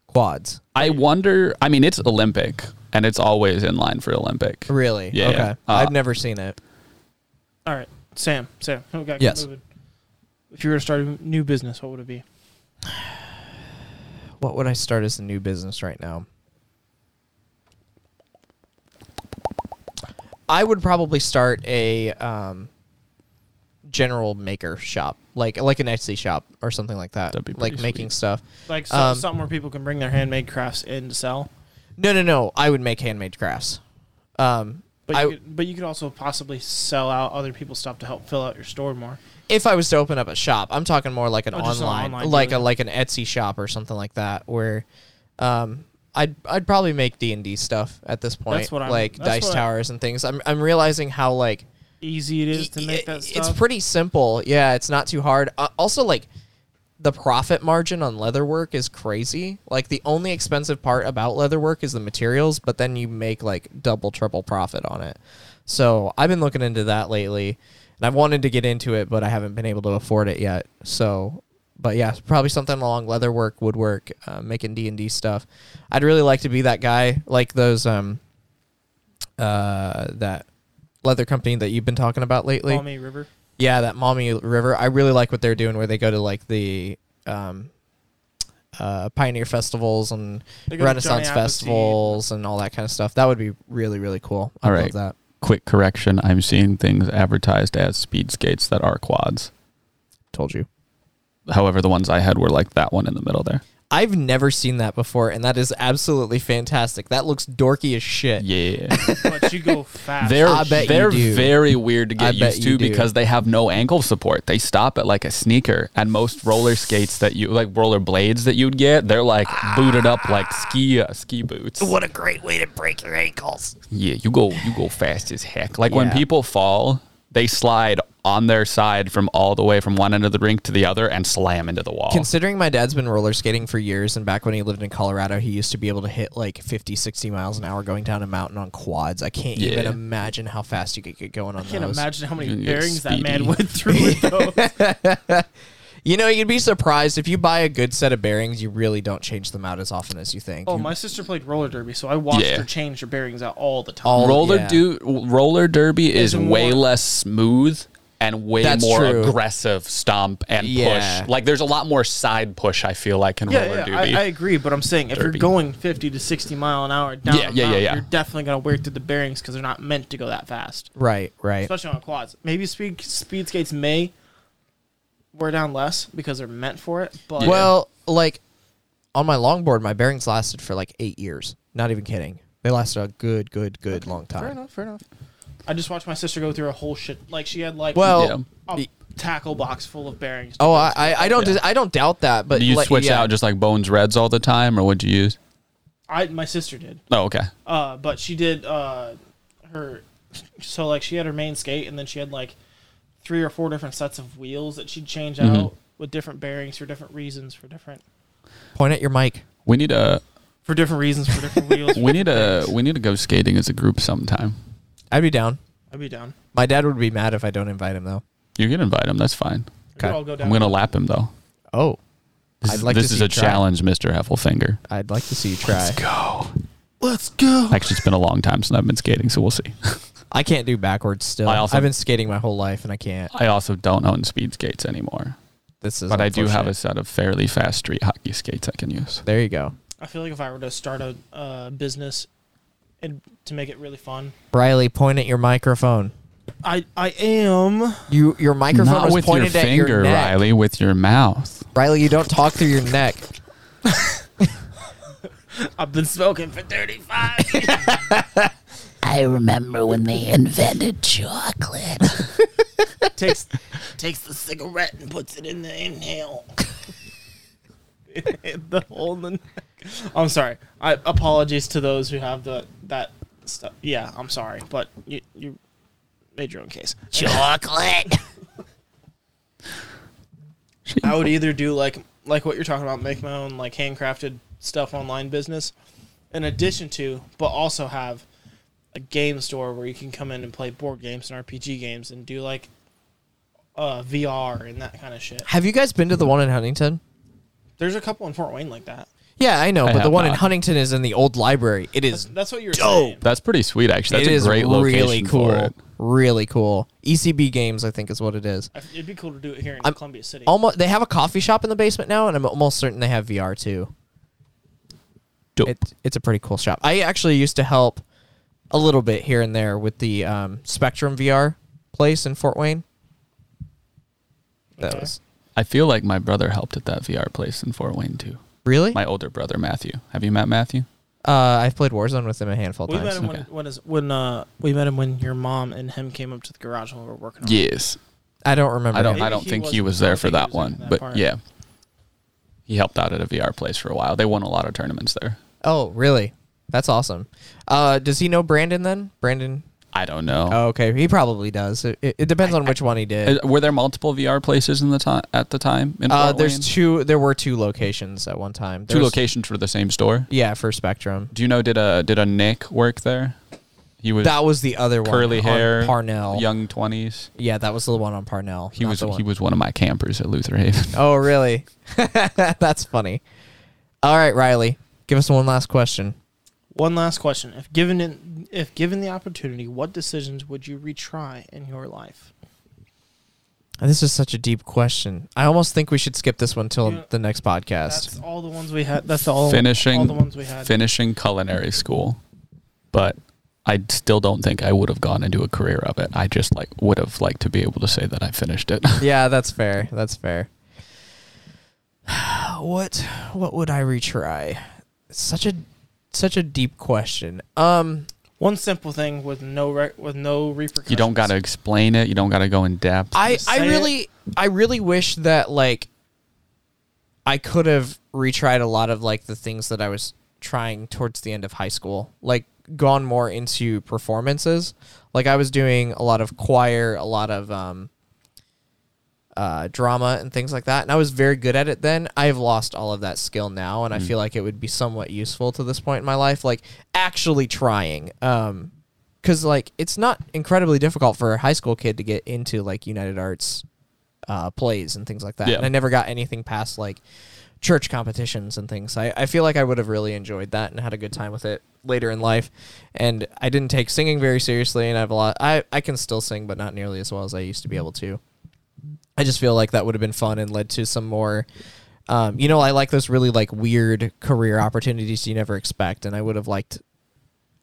quads. I wonder. I mean, it's Olympic, and it's always in line for Olympic. Really? Yeah. Okay. Uh, I've never seen it. all right Sam Sam we gotta Yes. moving. if you were to start a new business what would it be (sighs) What would I start as a new business right now? I would probably start a um, general maker shop, like like an Etsy shop or something like that. That'd be like pretty making stuff. like so, Um, something where people can bring their handmade crafts in to sell No, no, no. I would make handmade crafts. Um, but I- you could, but you could also possibly sell out other people's stuff to help fill out your store more if I was to open up a shop, I'm talking more like an Oh, just an online, online like a dealer. like an Etsy shop or something like that, where um, I'd I'd probably make D and D stuff at this point, That's what I'm- like that's dice what I- towers and things. I'm I'm realizing how like easy it is to make that stuff it's pretty simple. Yeah, it's not too hard. Uh, also, like the profit margin on leatherwork is crazy. Like the only expensive part about leatherwork is the materials, but then you make like double, triple profit on it. So I've been looking into that lately, and I've wanted to get into it, but I haven't been able to afford it yet. So, but yeah, probably something along leatherwork, woodwork, uh, making D and D stuff. I'd really like to be that guy, like those um, uh, that leather company that you've been talking about lately. Palmy River Yeah, that Mommy River. I really like what they're doing where they go to like the um uh Pioneer festivals and They go to Renaissance festivals and all that kind of stuff. That would be really really cool. I All love right. that. Quick correction: I'm seeing things advertised as speed skates that are quads. Told you. However, the ones I had were like that one in the middle there. I've never seen that before, and that is absolutely fantastic. That looks dorky as shit. Yeah. (laughs) but you go fast. They're I bet you they're do. very weird to get bet used to do. because they have no ankle support. They stop at like a sneaker, and most roller skates that you like roller blades that you'd get, they're like booted up like ski uh, ski boots. What a great way to break your ankles. Yeah, you go you go fast as heck. Like when people fall, they slide on their side from all the way from one end of the rink to the other and slam into the wall. Considering my dad's been roller skating for years, and back when he lived in Colorado, he used to be able to hit like 50, 60 miles an hour going down a mountain on quads. I can't even imagine how fast you could get going on those. I can't those. imagine how many You can get bearings that man went through with (laughs) those. You know, you'd be surprised if you buy a good set of bearings, you really don't change them out as often as you think. Oh, my sister played roller derby, so I watched Yeah. her change her bearings out all the time. All- roller yeah. do roller derby is It's way more- less smooth and way That's more true. aggressive stomp and Yeah. push. Like there's a lot more side push. I feel like in yeah, roller yeah, derby. I, I agree, but I'm saying if Derby. you're going 50 to 60 mile an hour down Yeah, a yeah, yeah, mountain, yeah. you're definitely gonna wear through the bearings because they're not meant to go that fast, right, right. especially on quads. Maybe speed speed skates may wear down less because they're meant for it, but Well, like on my longboard, my bearings lasted for like eight years. Not even kidding. They lasted a good, good, good long time. fair enough, fair enough. I just watched my sister go through a whole shit like she had like Well, a y- tackle box full of bearings. oh, I. I, I don't, Yeah. dis- I don't doubt that. But Do you like, switch yeah. out just like Bones Reds all the time, or what'd you use? I my sister did. Oh, okay. Uh, but she did uh, her so like she had her main skate and then she had like three or four different sets of wheels that she'd change Mhm. out with different bearings for different reasons for different Point at your mic. We need a for different reasons for different (laughs) wheels. we need a we need to go skating as a group sometime. I'd be down. I'd be down. My dad would be mad if I don't invite him though. You can invite him. That's fine. We could Okay. all go down. I'm gonna lap him though. Oh, This I'd is, like to this see is you a try. challenge, Mr. Heffelfinger. I'd like to see you try. Let's go. Let's go. Actually, it's been a long time since I've been skating, so we'll see. (laughs) I can't do backwards still. I also- I've been skating my whole life and I can't. I also don't own speed skates anymore, This is. but I do have a unfortunate. set of fairly fast street hockey skates I can use. There you go, I feel like if I were to start a uh, business and to make it really fun, Riley. Point at your microphone. I I am. You your microphone Not was with your pointed at finger, your neck. Riley, with your mouth. Riley, you don't talk through your neck. (laughs) I've been smoking for 35. I remember when they invented chocolate. (laughs) takes takes the cigarette and puts it in the inhale. (laughs) the hole in the neck. I'm sorry. I apologies to those who have the that stuff. Yeah, I'm sorry, but you you made your own case. chocolate. (laughs) I would either do like like what you're talking about, make my own like handcrafted stuff online business, in addition to, but also have a game store where you can come in and play board games and RPG games and do like uh, VR and that kind of shit. Have you guys been to the one in Huntington? There's a couple in Fort Wayne like that. Yeah, I know, I but the have one in not. Huntington is in the old library. It is That's what you're dope. saying. That's pretty sweet, actually. That's it a is great location really cool. for it. Really cool. ECB Games, I think, is what it is. I- It'd be cool to do it here in I'm Columbia City. Almost, they have a coffee shop in the basement now, and I'm almost certain they have VR too. Dope. It, it's a pretty cool shop. I actually used to help a little bit here and there with the um, Spectrum VR place in Fort Wayne. That Okay. was I feel like my brother helped at that VR place in Fort Wayne too. Really. My older brother Matthew. Have you met Matthew? uh, I've played Warzone with him a handful of we met times. him when, Okay. when, his, when uh we met him when your mom and him came up to the garage when we were working. on it. Yes. I don't remember. I don't. him. I don't he think he wasn't- was I there don't for think he that was there one, that but part. yeah, he helped out at a VR place for a while. They won a lot of tournaments there. Oh, really? That's awesome. Uh, does he know Brandon then? Brandon. I don't know. Oh, okay. He probably does. It, it, it depends on which one he did. Uh, Were there multiple VR places in the time at the time? In Uh, Fort there's Wayne? two. There were two locations at one time. two There's- locations for the same store. Yeah, for Spectrum. Do you know did a did a Nick work there? He was That was the other one. curly on hair, Parnell. young twenties. Yeah, that was the one on Parnell. He was he one- was one of my campers at Luther Haven. (laughs) Oh, really? (laughs) That's funny. All right, Riley, give us one last question. One last question: If given in, if given the opportunity, what decisions would you retry in your life? This is such a deep question. I almost think we should skip this one till Yeah. the next podcast. That's all the ones we had. That's all finishing all the ones we had. finishing culinary school, but I still don't think I would have gone into a career of it. I just like would have liked to be able to say that I finished it. (laughs) yeah, that's fair. That's fair. (sighs) what what would I retry? Such a such a deep question. Um, One simple thing with no re- with no repercussions. You don't got to explain it. You don't got to go in depth. I Just I say it. really I really wish that like I could have retried a lot of like the things that I was trying towards the end of high school. Like gone more into performances. Like I was doing a lot of choir, a lot of um uh, drama and things like that, and I was very good at it then. I have lost all of that skill now, and I feel like it would be somewhat useful to this point in my life, like actually trying. Um, because like it's not incredibly difficult for a high school kid to get into like United Arts uh, plays and things like that. Yeah. And I never got anything past like church competitions and things. I, I feel like I would have really enjoyed that and had a good time with it later in life. And I didn't take singing very seriously, and I have a lot. I I can still sing, but not nearly as well as I used to be able to. I just feel like that would have been fun and led to some more. Um, you know, I like those really like weird career opportunities you never expect, and I would have liked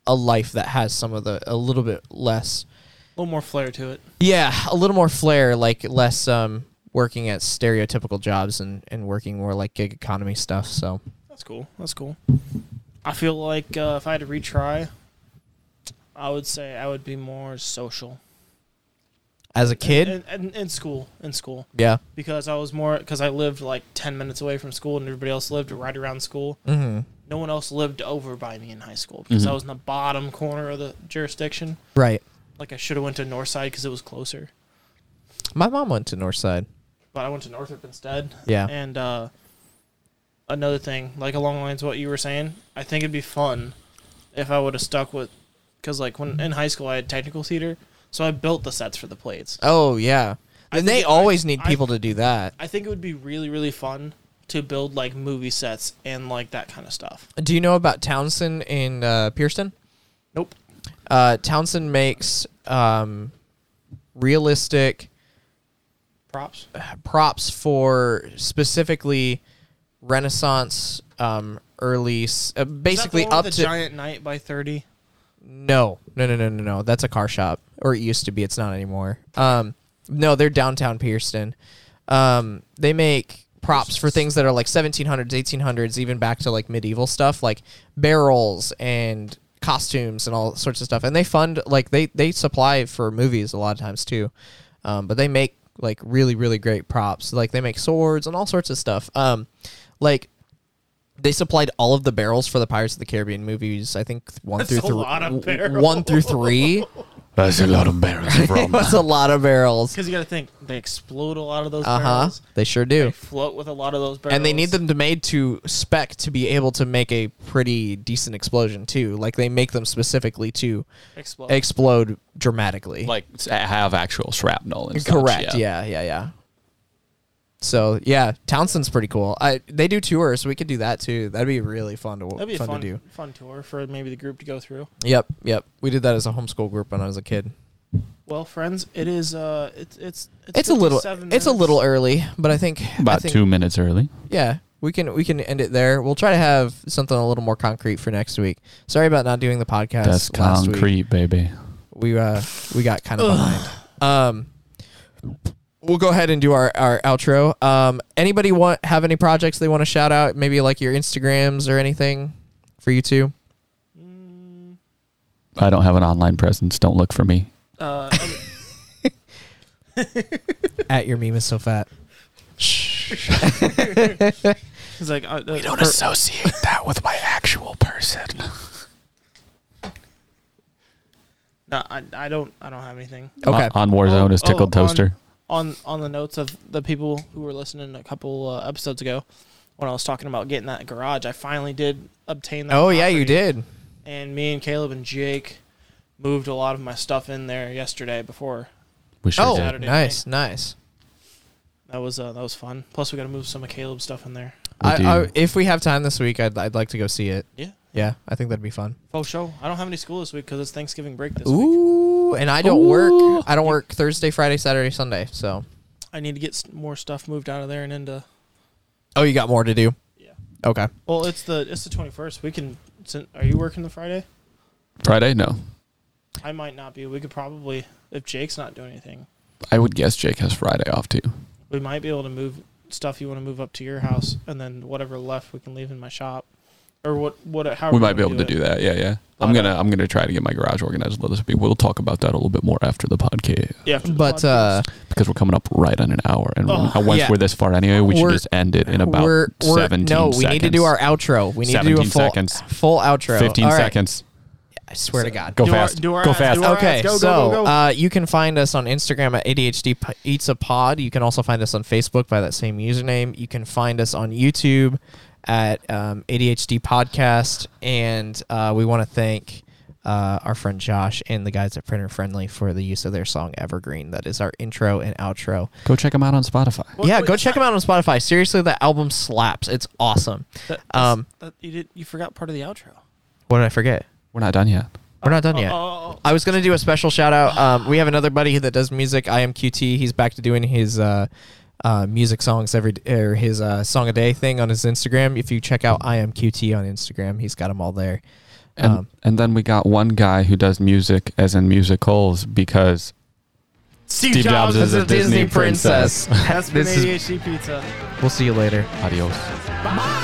a life that has some of the a little bit less a little more flair to it. yeah a little more flair like less um working at stereotypical jobs and and working more like gig economy stuff so That's cool. That's cool. I feel like uh, if I had to retry, I would say I would be more social. As a kid? in, in, in school, in school, yeah. Because I was more because I lived like ten minutes away from school, and everybody else lived right around school. mm-hmm. No one else lived over by me in high school because I was in the bottom corner of the jurisdiction. right. Like I should have went to Northside because it was closer, my mom went to northside. But I went to Northrop instead. yeah. And uh, another thing, like along the lines of what you were saying, I think it'd be fun if I would have stuck with, because like when in high school I had technical theater, so I built the sets for the plates. oh yeah I and they think always need I- people to do that I think it would be really really fun to build like movie sets and like that kind of stuff. do you know about townsend in uh Pierceton? Nope. uh townsend makes um realistic Props. props for specifically Renaissance, um, early, s- uh, basically Is that the one up with to the giant knight by thirty. no, no, no, no, no, no. That's a car shop, or it used to be. It's not anymore. Um, no, they're downtown Pierceton. Um, they make props for things that are like 1700s, 1800s, even back to like medieval stuff, like barrels and costumes and all sorts of stuff. And they fund like they they supply for movies a lot of times too. Um, but they make like really really great props. Like they make swords and all sorts of stuff. Um, like they supplied all of the barrels for the Pirates of the Caribbean movies. I think one That's through three, one through three. (laughs) (laughs) That's (laughs) a lot of barrels of rum. That's a lot of barrels. Because you got to think they explode a lot of those Uh huh. barrels. They sure They do. float with a lot of those barrels. And they need them to made to spec to be able to make a pretty decent explosion too. Like they make them specifically to explode. explode dramatically. like s- have actual shrapnel and such, Correct. Yeah. yeah, yeah, So yeah, Townsend's pretty cool. I they do tours, so we could do that too. That'd be really fun to That'd be a fun, fun, to do. fun tour for maybe the group to go through. Yep, yep. We did that as a homeschool group when I was a kid. Well, friends, it is. Uh, it's it's It's a little 57 it's a little early, but I think I About think, two minutes early. Yeah, we can we can end it there. We'll try to have something a little more concrete for next week. Sorry about not doing the podcast That's last week. concrete, baby. We uh we got kind of behind. Um, we'll go ahead and do our our outro. Um, anybody want have any projects they want to shout out? Maybe like your Instagrams or anything for you two. I don't have an online presence. Don't look for me. Uh, I (laughs) At your meme is so fat. it's like uh, uh, per- associate that with my actual person. no, I, I don't I don't have anything. Okay. On, on Warzone Oh, is tickled oh, on- toaster. On on the notes of the people who were listening a couple uh, episodes ago, when I was talking about getting that garage, I finally did obtain that. Oh yeah, you did. And me and Caleb and Jake moved a lot of my stuff in there yesterday before We sure Oh, did. Saturday nice, nice. that was uh, that was fun. Plus, we got to move some of Caleb's stuff in there. I. I, if we have time this week, I'd I'd like to go see it. Yeah. Yeah, I think that'd be fun. Oh, Full show. I don't have any school this week because it's Thanksgiving break this week. Ooh, and I don't work. I don't work Thursday, Friday, Saturday, Sunday. So. I need to get s- more stuff moved out of there and into. Oh, you got more to do. Yeah. Okay. Well, it's the it's the twenty first. We can. sin- Are you working the Friday? Friday? No. I might not be. We could probably if Jake's not doing anything, I would guess Jake has Friday off too. we might be able to move stuff you want to move up to your house, and then whatever left we can leave in my shop, or what what how we might be able to do that. Yeah, yeah. I'm gonna uh, I'm gonna try to get my garage organized a little bit. We'll talk about that a little bit more after the podcast Yeah, after the But uh, because we're coming up right on an hour, and Oh, once yeah. we're this far anyway, we should We're- just end it in about we're, we're 17 no, we need to do our outro. We need to do a full seconds. full outro. 15 All right. seconds. I swear to God. Go Do our- fast. do our Go ads, fast. do our- Okay, ads. Go, go, so go, go. Uh, you can find us on Instagram at ADHD P- Eats a Pod. You can also find us on Facebook by that same username. You can find us on YouTube at um, ADHD Podcast, and uh, we want to thank uh, our friend Josh and the guys at Printer Friendly for the use of their song Evergreen. That is our intro and outro. Go check them out on Spotify. What- yeah, what- go check them out on Spotify. Seriously, the album slaps. It's awesome. That, um, that, you did you forgot part of the outro. What did I forget? We're not done yet. We're not done yet. Oh, oh, oh. I was gonna do a special shout out. Um, we have another buddy that does music. I am QT. He's back to doing his uh, uh, music songs every or his uh, song a day thing on his Instagram. If you check out I am QT on Instagram, he's got them all there. And Um, and then we got one guy who does music as in musicals because Steve Jobs is a Disney princess. (laughs) That's been This is- pizza. We'll see you later. adios. Bye.